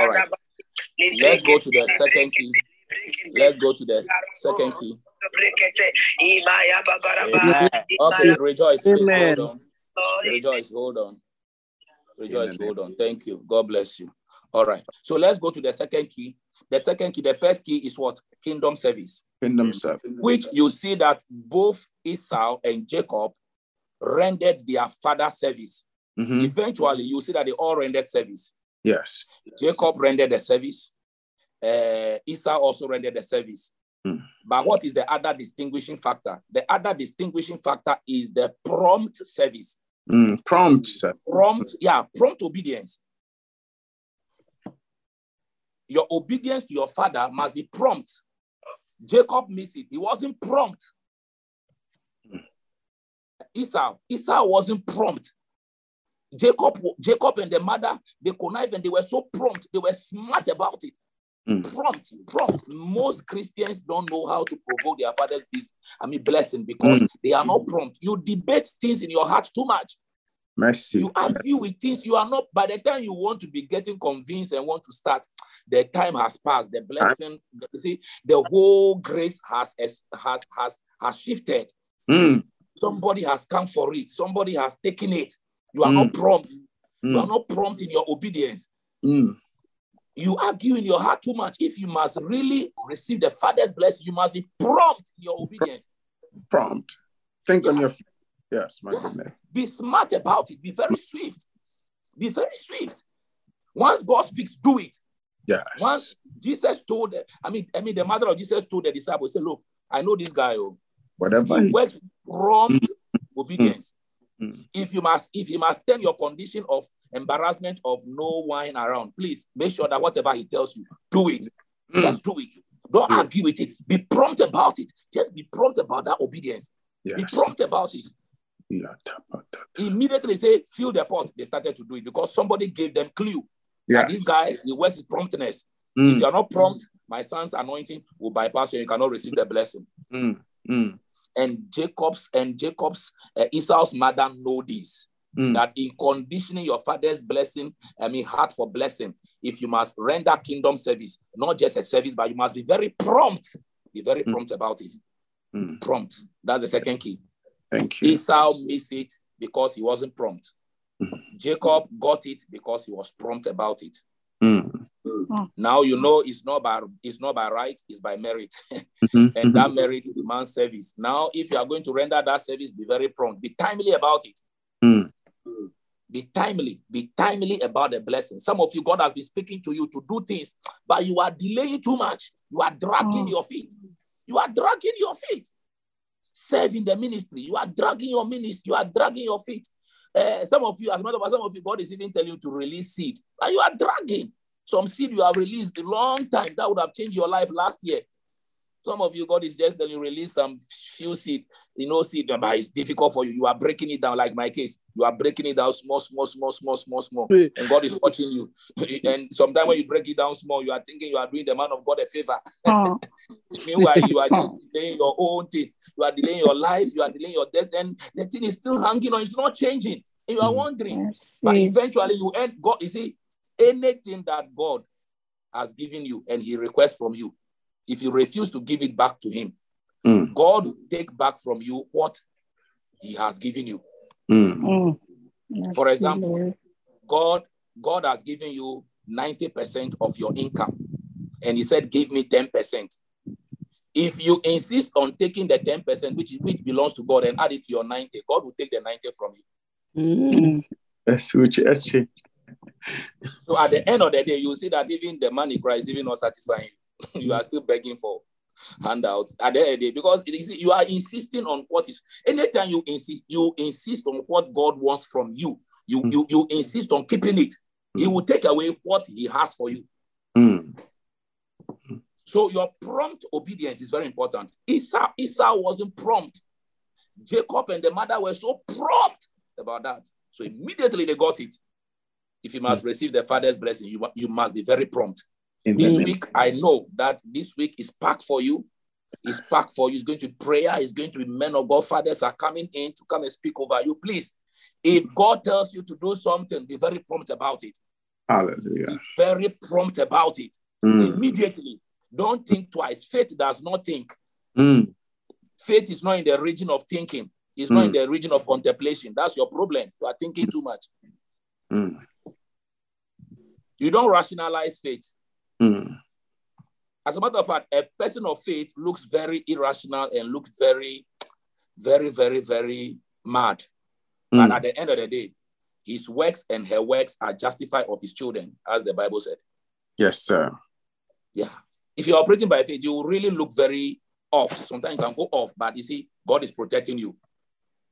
All right. Let's go to the second key. Let's go to the second key. Amen. Okay, rejoice. Please Amen. hold on. Rejoice. Hold on. Rejoice. Amen. Hold on. Thank you. God bless you. All right. So let's go to the second key. The second key, the first key is what? Kingdom service. Kingdom service. which you see that both Esau and Jacob rendered their father service. Mhm. Eventually, you see that they all rendered service. Yes. Jacob rendered the service. Uh, Esau also rendered the service. Hmm. But what is the other distinguishing factor? The other distinguishing factor is the prompt service. Mm. Prompt. Prompt, yeah, prompt obedience. Your obedience to your father must be prompt. Jacob missed it. He wasn't prompt. Esau, Esau wasn't prompt. Jacob, Jacob and the mother, they connived and they were so prompt. They were smart about it. Mm. Prompt, prompt. Most Christians don't know how to provoke their father's business. I mean, blessing because Mm. they are not prompt. You debate things in your heart too much. Mercy. You argue with things you are not. By the time you want to be getting convinced and want to start, the time has passed. The blessing, you see, the whole grace has has has has shifted. Mm. Somebody has come for it. Somebody has taken it. You are Mm. not prompt. You are Mm. not prompt in your obedience. Mm. You argue in your heart too much. If you must really receive the Father's blessing, you must be prompt in your obedience. Prompt. Think on your feet. Yes, my goodness. Be smart about it. Be very swift. Be very swift. Once God speaks, do it. Yes. Once Jesus told, I mean, I mean, the mother of Jesus told the disciples, say, look, I know this guy. Oh, Whatever. he he- works prompt obedience. Mm. If you must, if you must turn your condition of embarrassment of no wine around, please make sure that whatever he tells you, do it. Mm. Just do it. Don't Yeah. argue with it. Be prompt about it. Just be prompt about that obedience. Be prompt about it. Yeah. Immediately say, fill the pot. They started to do it because somebody gave them clue. Yes. this guy, he works with promptness. If Mm. you are not prompt, my son's anointing will bypass you. You cannot receive the blessing. Mm. Mm. And Jacob's and Jacob's uh, Esau's mother know this. Mm. That in conditioning your father's blessing, I mean heart for blessing, if you must render kingdom service, not just a service, but you must be very prompt. Be very Mm. prompt about it. Mm. Prompt. That's the second key. Thank you. Esau missed it because he wasn't prompt. Mhm. Jacob got it because he was prompt about it. Mm. Now you know it's not by it's not by right, it's by merit. [LAUGHS] Mhm. and that merit demands service. Now, if you are going to render that service, be very prompt, be timely about it. Mm. Be timely, be timely about the blessing. Some of you, God has been speaking to you to do things, but you are delaying too much. You are dragging Mm. your feet. You are dragging your feet. Serving the ministry. You are dragging your ministry. You are dragging your feet. Uh, some of you, as a matter of fact, some of you, God is even telling you to release seed, but you are dragging. Some seed you have released a long time that would have changed your life last year. Some of you, God is just telling you release some few seed, you know, seed, but it's difficult for you. You are breaking it down, like my case. You are breaking it down small, small, small, small, small, small. And God is watching you. [LAUGHS] and sometimes when you break it down small, you are thinking you are doing the man of God a favor. Oh, [LAUGHS] Meanwhile, you are just [LAUGHS] delaying your own thing. You are delaying your life. You are delaying your death. And the thing is still hanging on. It's not changing. You are Mm. wondering, but eventually you end God. You see, anything that God has given you and He requests from you, if you refuse to give it back to Him, Mm. God will take back from you what He has given you. Mm. Mm. For example, God, God has given you 90% of your income, and He said, Give me 10%. If you insist on taking the 10%, which, which belongs to God, and add it to your 90, God will take the 90 from you. Mm. Let's switch. Let's change. So at the end of the day, you see that even the money Christ even not satisfying you. You are still begging for handouts at the end of the day because it is, you are insisting on what is anytime you insist, you insist on what God wants from you. You Mm. you you insist on keeping it. He will take away what he has for you. Mm. So your prompt obedience is very important. Esau, Esau wasn't prompt. Jacob and the mother were so prompt about that. So immediately they got it. If you must receive the father's blessing, you, you must be very prompt. In This week, I know that this week is packed for you. It's packed for you. It's going to be prayer. It's going to be men of God. Fathers are coming in to come and speak over you. Please, if God tells you to do something, be very prompt about it. Hallelujah. Be very prompt about it. Mm. Immediately. Don't think twice. Faith does not think. Mm. Faith is not in the region of thinking. It's not in the region of contemplation. That's your problem. You are thinking too much. Mm. You don't rationalize faith. Mm. As a matter of fact, a person of faith looks very irrational and looks very, very, very, very mad. But Mm. at the end of the day, his works and her works are justified of his children, as the Bible said. Yes, sir. Yeah. If you're operating by faith, you will really look very off. Sometimes you can go off, but you see, God is protecting you.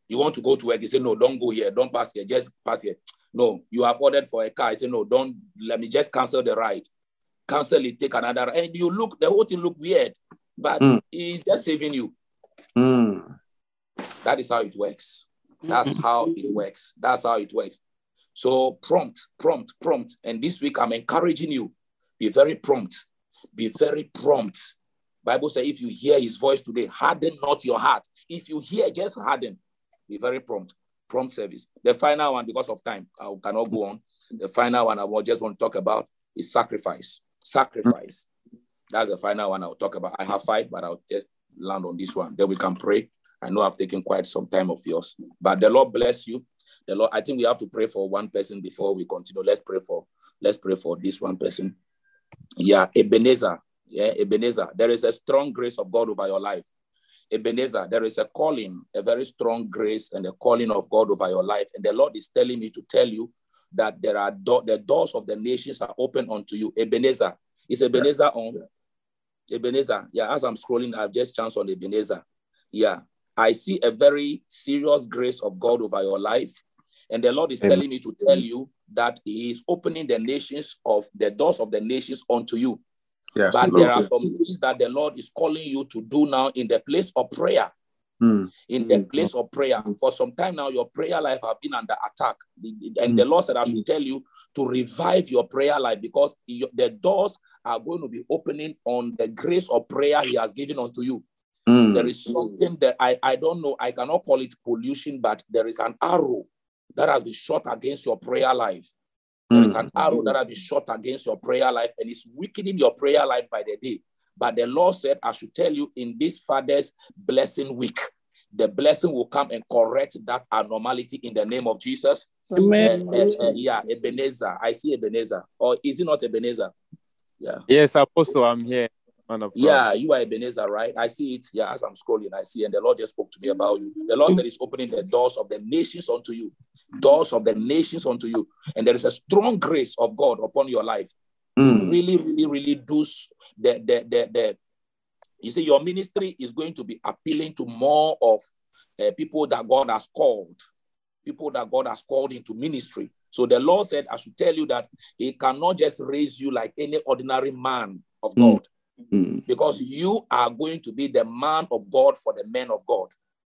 You want to go to work, you say, No, don't go here, don't pass here, just pass here. No, you have ordered for a car. I say, No, don't let me just cancel the ride. Cancel it, take another. And you look, the whole thing look weird, but Mm. he's just saving you. Mm. That is how it works. That's how it works. That's how it works. So prompt, prompt, prompt. And this week I'm encouraging you. Be very prompt. Be very prompt. Bible says if you hear his voice today, harden not your heart. If you hear, just harden. Be very prompt. Prompt service. The final one, because of time, I cannot go on. The final one I will just want to talk about is sacrifice. Sacrifice. That's the final one I'll talk about. I have five, but I'll just land on this one. Then we can pray. I know I've taken quite some time of yours, but the Lord bless you. The Lord, I think we have to pray for one person before we continue. Let's pray for, let's pray for this one person. Yeah, Ebenezer. Yeah, Ebenezer. There is a strong grace of God over your life. Ebenezer, there is a calling, a very strong grace and a calling of God over your life. And the Lord is telling me to tell you that there are do- the doors of the nations are open unto you. Ebenezer. Is Ebenezer on? Ebenezer. Yeah, as I'm scrolling, I've just chanced on Ebenezer. Yeah. I see a very serious grace of God over your life. And the Lord is Amen. telling me to tell you that He is opening the nations of the doors of the nations unto you. Yes, But there are some things that the Lord is calling you to do now in the place of prayer. Mm. In the Mm. place of prayer. For some time now, your prayer life have been under attack. And the Lord said, I should tell you to revive your prayer life because the doors are going to be opening on the grace of prayer He has given unto you. Mm. There is something that I, I don't know, I cannot call it pollution, but there is an arrow that has been shot against your prayer life. There is an arrow that has been shot against your prayer life and it's weakening your prayer life by the day. But the Lord said, I should tell you in this Father's blessing week, the blessing will come and correct that abnormality in the name of Jesus. Amen. Uh, uh, uh, yeah, Ebenezer. I see Ebenezer. Or is it not Ebenezer? Yeah. Yes, Apostle, I'm here. Man of God. Yeah, you are Ebenezer, right? I see it. Yeah, as I'm scrolling, I see, and the Lord just spoke to me about you. The Lord said He's opening the doors of the nations unto you, doors of the nations unto you, and there is a strong grace of God upon your life to Mm. really, really, really do s- the the the the. You see, your ministry is going to be appealing to more of uh, people that God has called, people that God has called into ministry. So the Lord said, I should tell you that He cannot just raise you like any ordinary man of Mm. God Mm. because you are going to be the man of God for the men of God.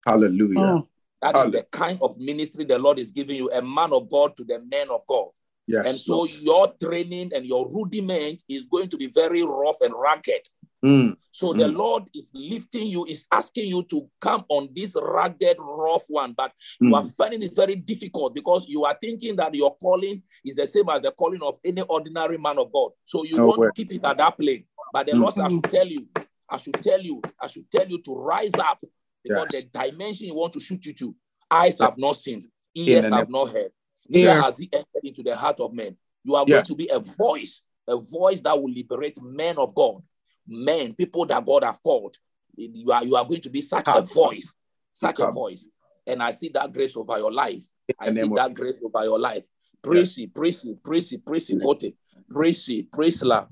Hallelujah. Oh, That is Halle- the kind of ministry the Lord is giving you, a man of God to the men of God. Yes. and so Lord. your training and your rudiment is going to be very rough and rugged. Mm. So the Mm. Lord is lifting you, is asking you to come on this rugged, rough one, but you are Mm. finding it very difficult because you are thinking that your calling is the same as the calling of any ordinary man of God. So you No want way. to keep it at that plane. But the Mm. Lord I should tell you, I should tell you, I should tell you to rise up because Yes. the dimension you want to shoot you to, eyes have not seen, ears have not heard, neither Yeah. has it entered into the heart of men. You are Yeah. going to be a voice, a voice that will liberate men of God, men, people that God have called. You are, you are going to be such a voice, such a voice. And I see that grace over your life. I see name of that grace over your life. Praise it, praise it, praise it, praise it, Kote. Praise it, praise la.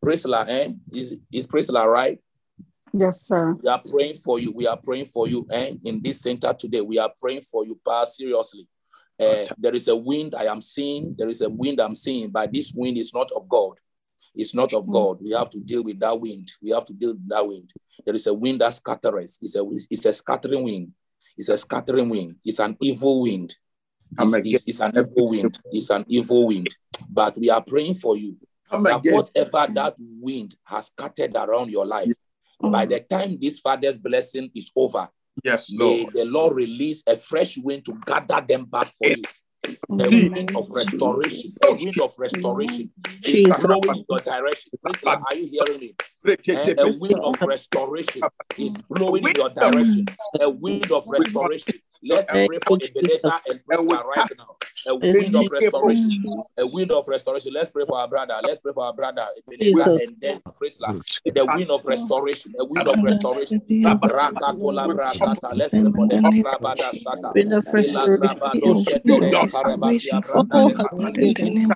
Praise la, eh? Is, is praise la right? Yes, sir. We are praying for you. We are praying for you eh? in this center today. We are praying for you, Pa, seriously. Uh, uh, there is a wind I am seeing. There is a wind I'm seeing, but this wind is not of God. It's not of God. We have to deal with that wind. We have to deal with that wind. There is a wind that scatters. It's a, it's a scattering wind. It's a scattering wind. It's an evil wind. It's, it's, it's an evil wind. It's an evil wind. But we are praying for you that whatever that wind has scattered around your life, by the time this father's blessing is over, Yes, may Lord. the Lord release a fresh wind to gather them back for you. A wind of restoration, a wind of restoration is blowing in your direction. Priscilla, are you hearing me? Eh, a wind of restoration is blowing in your direction. A wind of restoration. Let's pray for Ebenezer and Esther right now. A wind of restoration. A wind of restoration. Let's pray for our brother. Let's pray for our brother. Ebenezer and then Chrysler. The wind of restoration. A wind of restoration. Let's pray for them. Wind of restoration.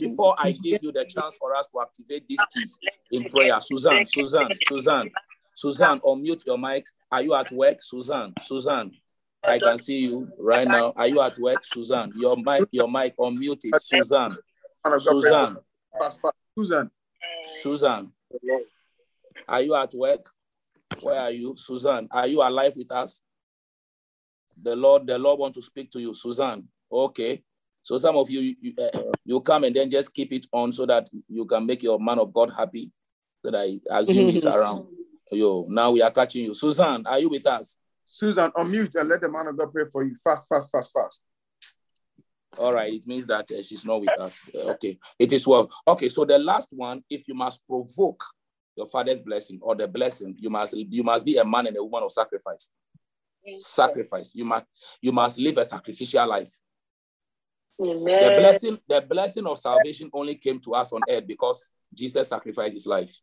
Before, I give you the chance for us to activate this peace in prayer, Suzanne, Suzanne, Suzanne, Suzanne, unmute your mic. Are you at work, Suzanne? Suzanne, I can see you right now. Are you at work, Suzanne? Your mic, your mic, unmute it, Suzanne. Man of God, pray Suzanne, for- Fast, fast. Susan. Suzanne, are you at work? Where are you, Suzanne? Are you alive with us? The Lord, the Lord want to speak to you, Suzanne. Okay. So some of you, you, uh, you come and then just keep it on so that you can make your man of God happy. That I assume he's around. Yo, now we are catching you. Susan, are you with us? Susan, unmute and let the man of God pray for you. Fast, fast, fast, fast. All right, it means that uh, she's not with us. Uh, okay, it is well. Okay, so the last one, if you must provoke your father's blessing or the blessing, you must you must be a man and a woman of sacrifice. Sacrifice. You must you must live a sacrificial life. The blessing, the blessing of salvation only came to us on earth because Jesus sacrificed his life.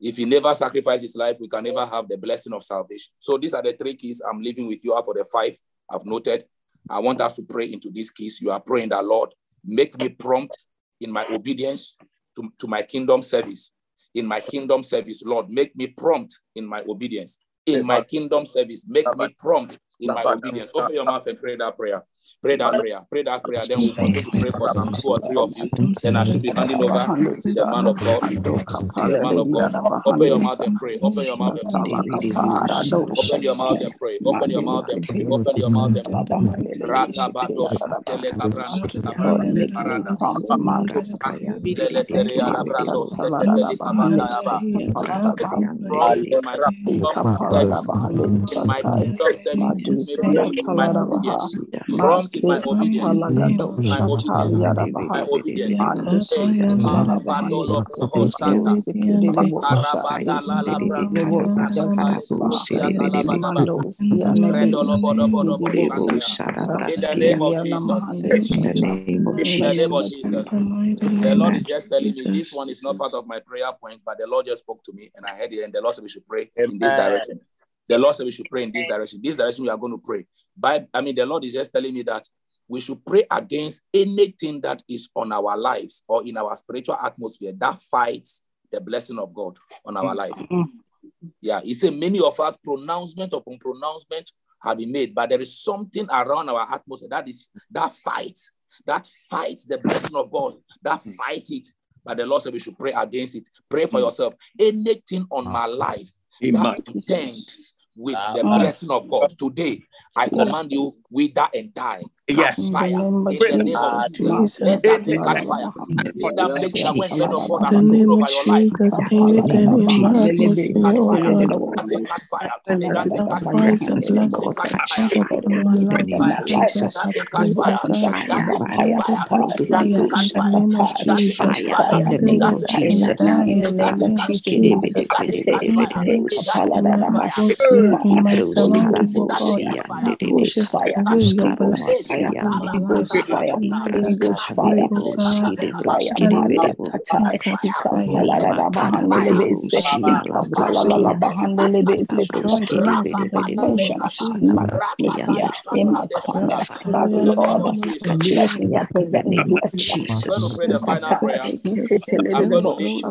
If he never sacrificed his life, we can never have the blessing of salvation. So these are the three keys I'm leaving with you out of the five I've noted. I want us to pray into these keys. You are praying that, Lord, make me prompt in my obedience to, to my kingdom service. In my kingdom service, Lord, make me prompt in my obedience. In my kingdom service, make me prompt in my obedience. Open your mouth and pray that prayer. Pray that prayer. Pray that prayer. Then we'll continue to pray for some two or three of you. Then I should be handing over to the man of God. The man of God. Open your mouth and pray. Open your mouth and pray. Open your mouth and pray. Open your mouth and pray. Open your mouth and pray. Rata bados tele. From in my kingdom my kingdom prompt in my obedience. My obedience. My obedience. My obedience. Santa. Santa. In the name of Jesus. In the name of In the name of Jesus. Jesus. The Lord is just telling me this one is not part of my prayer point, but the Lord just spoke to me and I heard it, and the Lord said we should pray in this direction. The Lord said we should pray in this direction. This direction we are going to pray. By I mean, the Lord is just telling me that we should pray against anything that is on our lives or in our spiritual atmosphere that fights the blessing of God on our mm-hmm. life. Yeah, he said many of us pronouncement upon pronouncement have been made, but there is something around our atmosphere that is that fights, that fights the blessing of God, that mm. fight it. But the Lord said we should pray against it. Pray for mm. yourself. Anything on my ah. life Amen. that contends with ah, the blessing of God. Today, I command you wither and die. Yes. Fire in the name of Jesus. Let that thing catch. Anything that makes that over your life, catch oh catch catch catch Oh catch catch catch in the name of Jesus. in the name of. Jesus. That Anything thing in fire. atmosphere, in my That surroundings, oh thing God, catch that fire. pushes That thing away catch your fire. blessings Hey, upon my life. Alabakatakata. Holy fire, oh God. Hallelujah. And catch fire. Catch fire. Destroy them in the name of Jesus. In the name of Jesus. catch fire in the name of I'm going to Jesus. pray the final prayer. I'm going to lead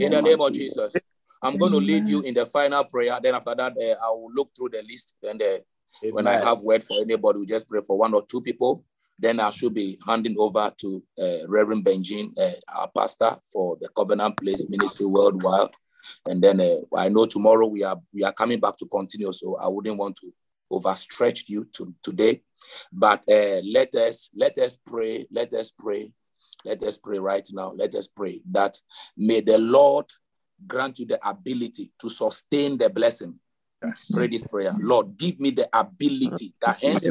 in the name of Jesus. I'm going to lead you in the final prayer. Then after that, uh, I will look through the list. And uh, when I have word for anybody, we just pray for one or two people. Then I should be handing over to uh, Reverend Benjamin, uh, our pastor for the Covenant Place Ministry Worldwide. And then uh, I know tomorrow we are we are coming back to continue, so I wouldn't want to overstretch you to today. But uh, let us let us pray. Let us pray. Let us pray right now. Let us pray that may the Lord grant you the ability to sustain the blessing. Pray this prayer. Lord, give me the ability that hence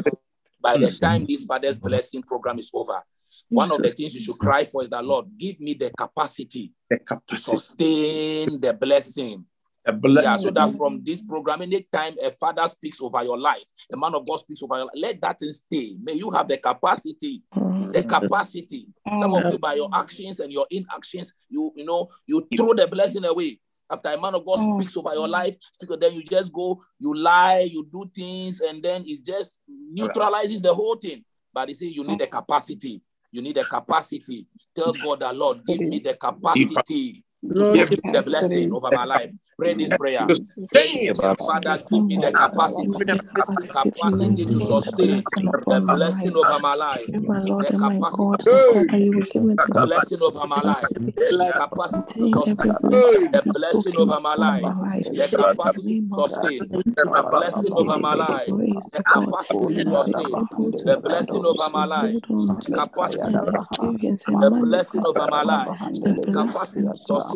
by the time this Father's blessing program is over, one of the things you should cry for is that Lord, give me the capacity The to capacity. sustain the blessing. Yeah, so that from this program, anytime a father speaks over your life, a man of God speaks over your life, let that thing stay. May you have the capacity, mm. the capacity. Some of you, by your actions and your inactions, you you know, you throw the blessing away. After a man of God mm. speaks over your life, speak, then you just go, you lie, you do things, and then it just neutralizes the whole thing. But you see, you need the capacity. You need the capacity. Tell God that Lord, give me the capacity Lord, sustain the blessing over my life. Pray this prayer. Father, give me the capacity, the capacity to sustain the blessing over my life. The capacity God, to sustain Father, you will give me the blessing over my life. The capacity to Sustain sustain every blessing the blessing over my life. The capacity to sustain the blessing over my life. The capacity to sustain the blessing over my life. The capacity to sustain experience and the blessing over my life. capacity to sustain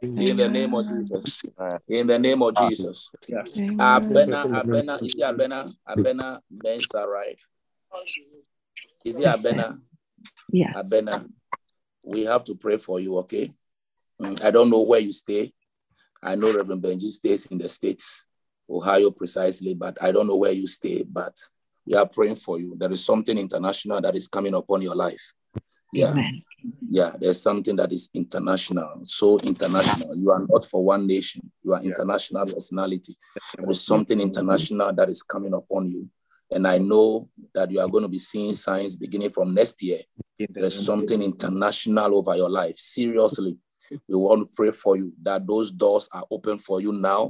In the name of Jesus. In the name of Jesus. Yes. Abena, Abena, is it Abena? Abena Mensa, right? Is it Abena? Yes. Abena, we have to pray for you, okay? Mm, I don't know where you stay. I know Reverend Benji stays in the States, Ohio precisely, but I don't know where you stay, but we are praying for you. There is something international that is coming upon your life. Yeah. Amen. Yeah, there's something that is international, so international. You are not for one nation, you are Yeah. international personality. There is something international that is coming upon you. And I know that you are going to be seeing signs beginning from next year. There's something international over your life. Seriously, we want to pray for you that those doors are open for you now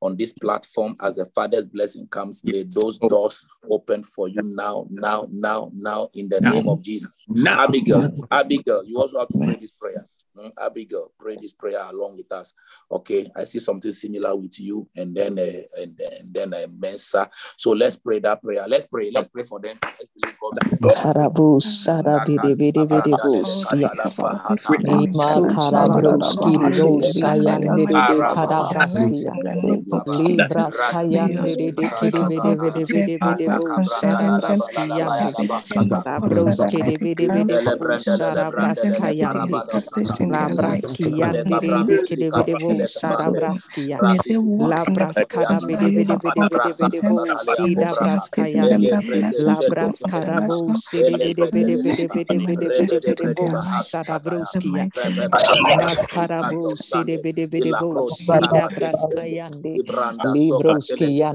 on this platform as the Father's blessing comes. May those doors open for you now, now, now, now, in the Now. name of Jesus. Now. Abigail, Abigail, you also have to pray this prayer. Mm, Abigail, pray this prayer along with us. Okay, I see something similar with you, and then uh, and, and then uh, Mensa. So let's pray that prayer. Let's pray. Let's pray for them. Let's believe God. Sara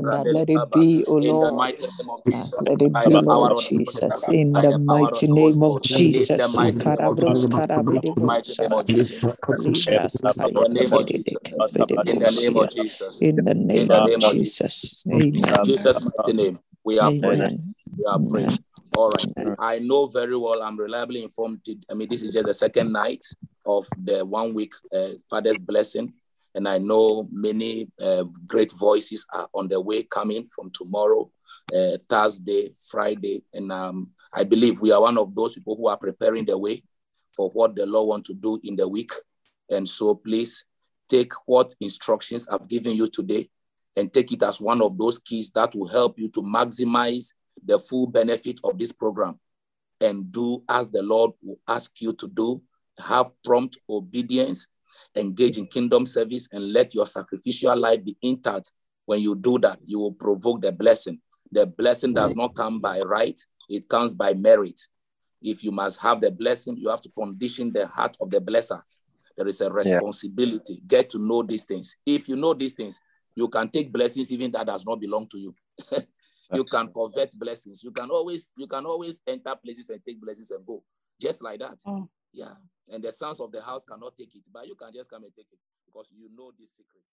La let it be, O Lord, let it be, Lord Jesus, in the mighty name of Jesus, Carabroscara, Jesus. In the name of Jesus. In the name of Jesus. In the name of Jesus. In the name of Jesus. Jesus. Amen. Jesus' mighty name. We are praying. We are praying. All right. I know very well. I'm reliably informed. I mean, this is just the second night of the one week uh, Father's blessing. And I know many uh, great voices are on the way coming from tomorrow, uh, Thursday, Friday. And um, I believe we are one of those people who are preparing the way for what the Lord wants to do in the week. And so please take what instructions I've given you today and take it as one of those keys that will help you to maximize the full benefit of this program and do as the Lord will ask you to do. Have prompt obedience, engage in kingdom service, and let your sacrificial life be intact. When you do that, you will provoke the blessing. The blessing does not come by right, it comes by merit. If you must have the blessing, you have to condition the heart of the blesser. There is a responsibility. Get to know these things. If you know these things, you can take blessings even that does not belong to you. [LAUGHS] you can convert blessings. You can always you can always enter places and take blessings and go just like that. Mm. Yeah. And the sons of the house cannot take it, but you can just come and take it because you know this secret.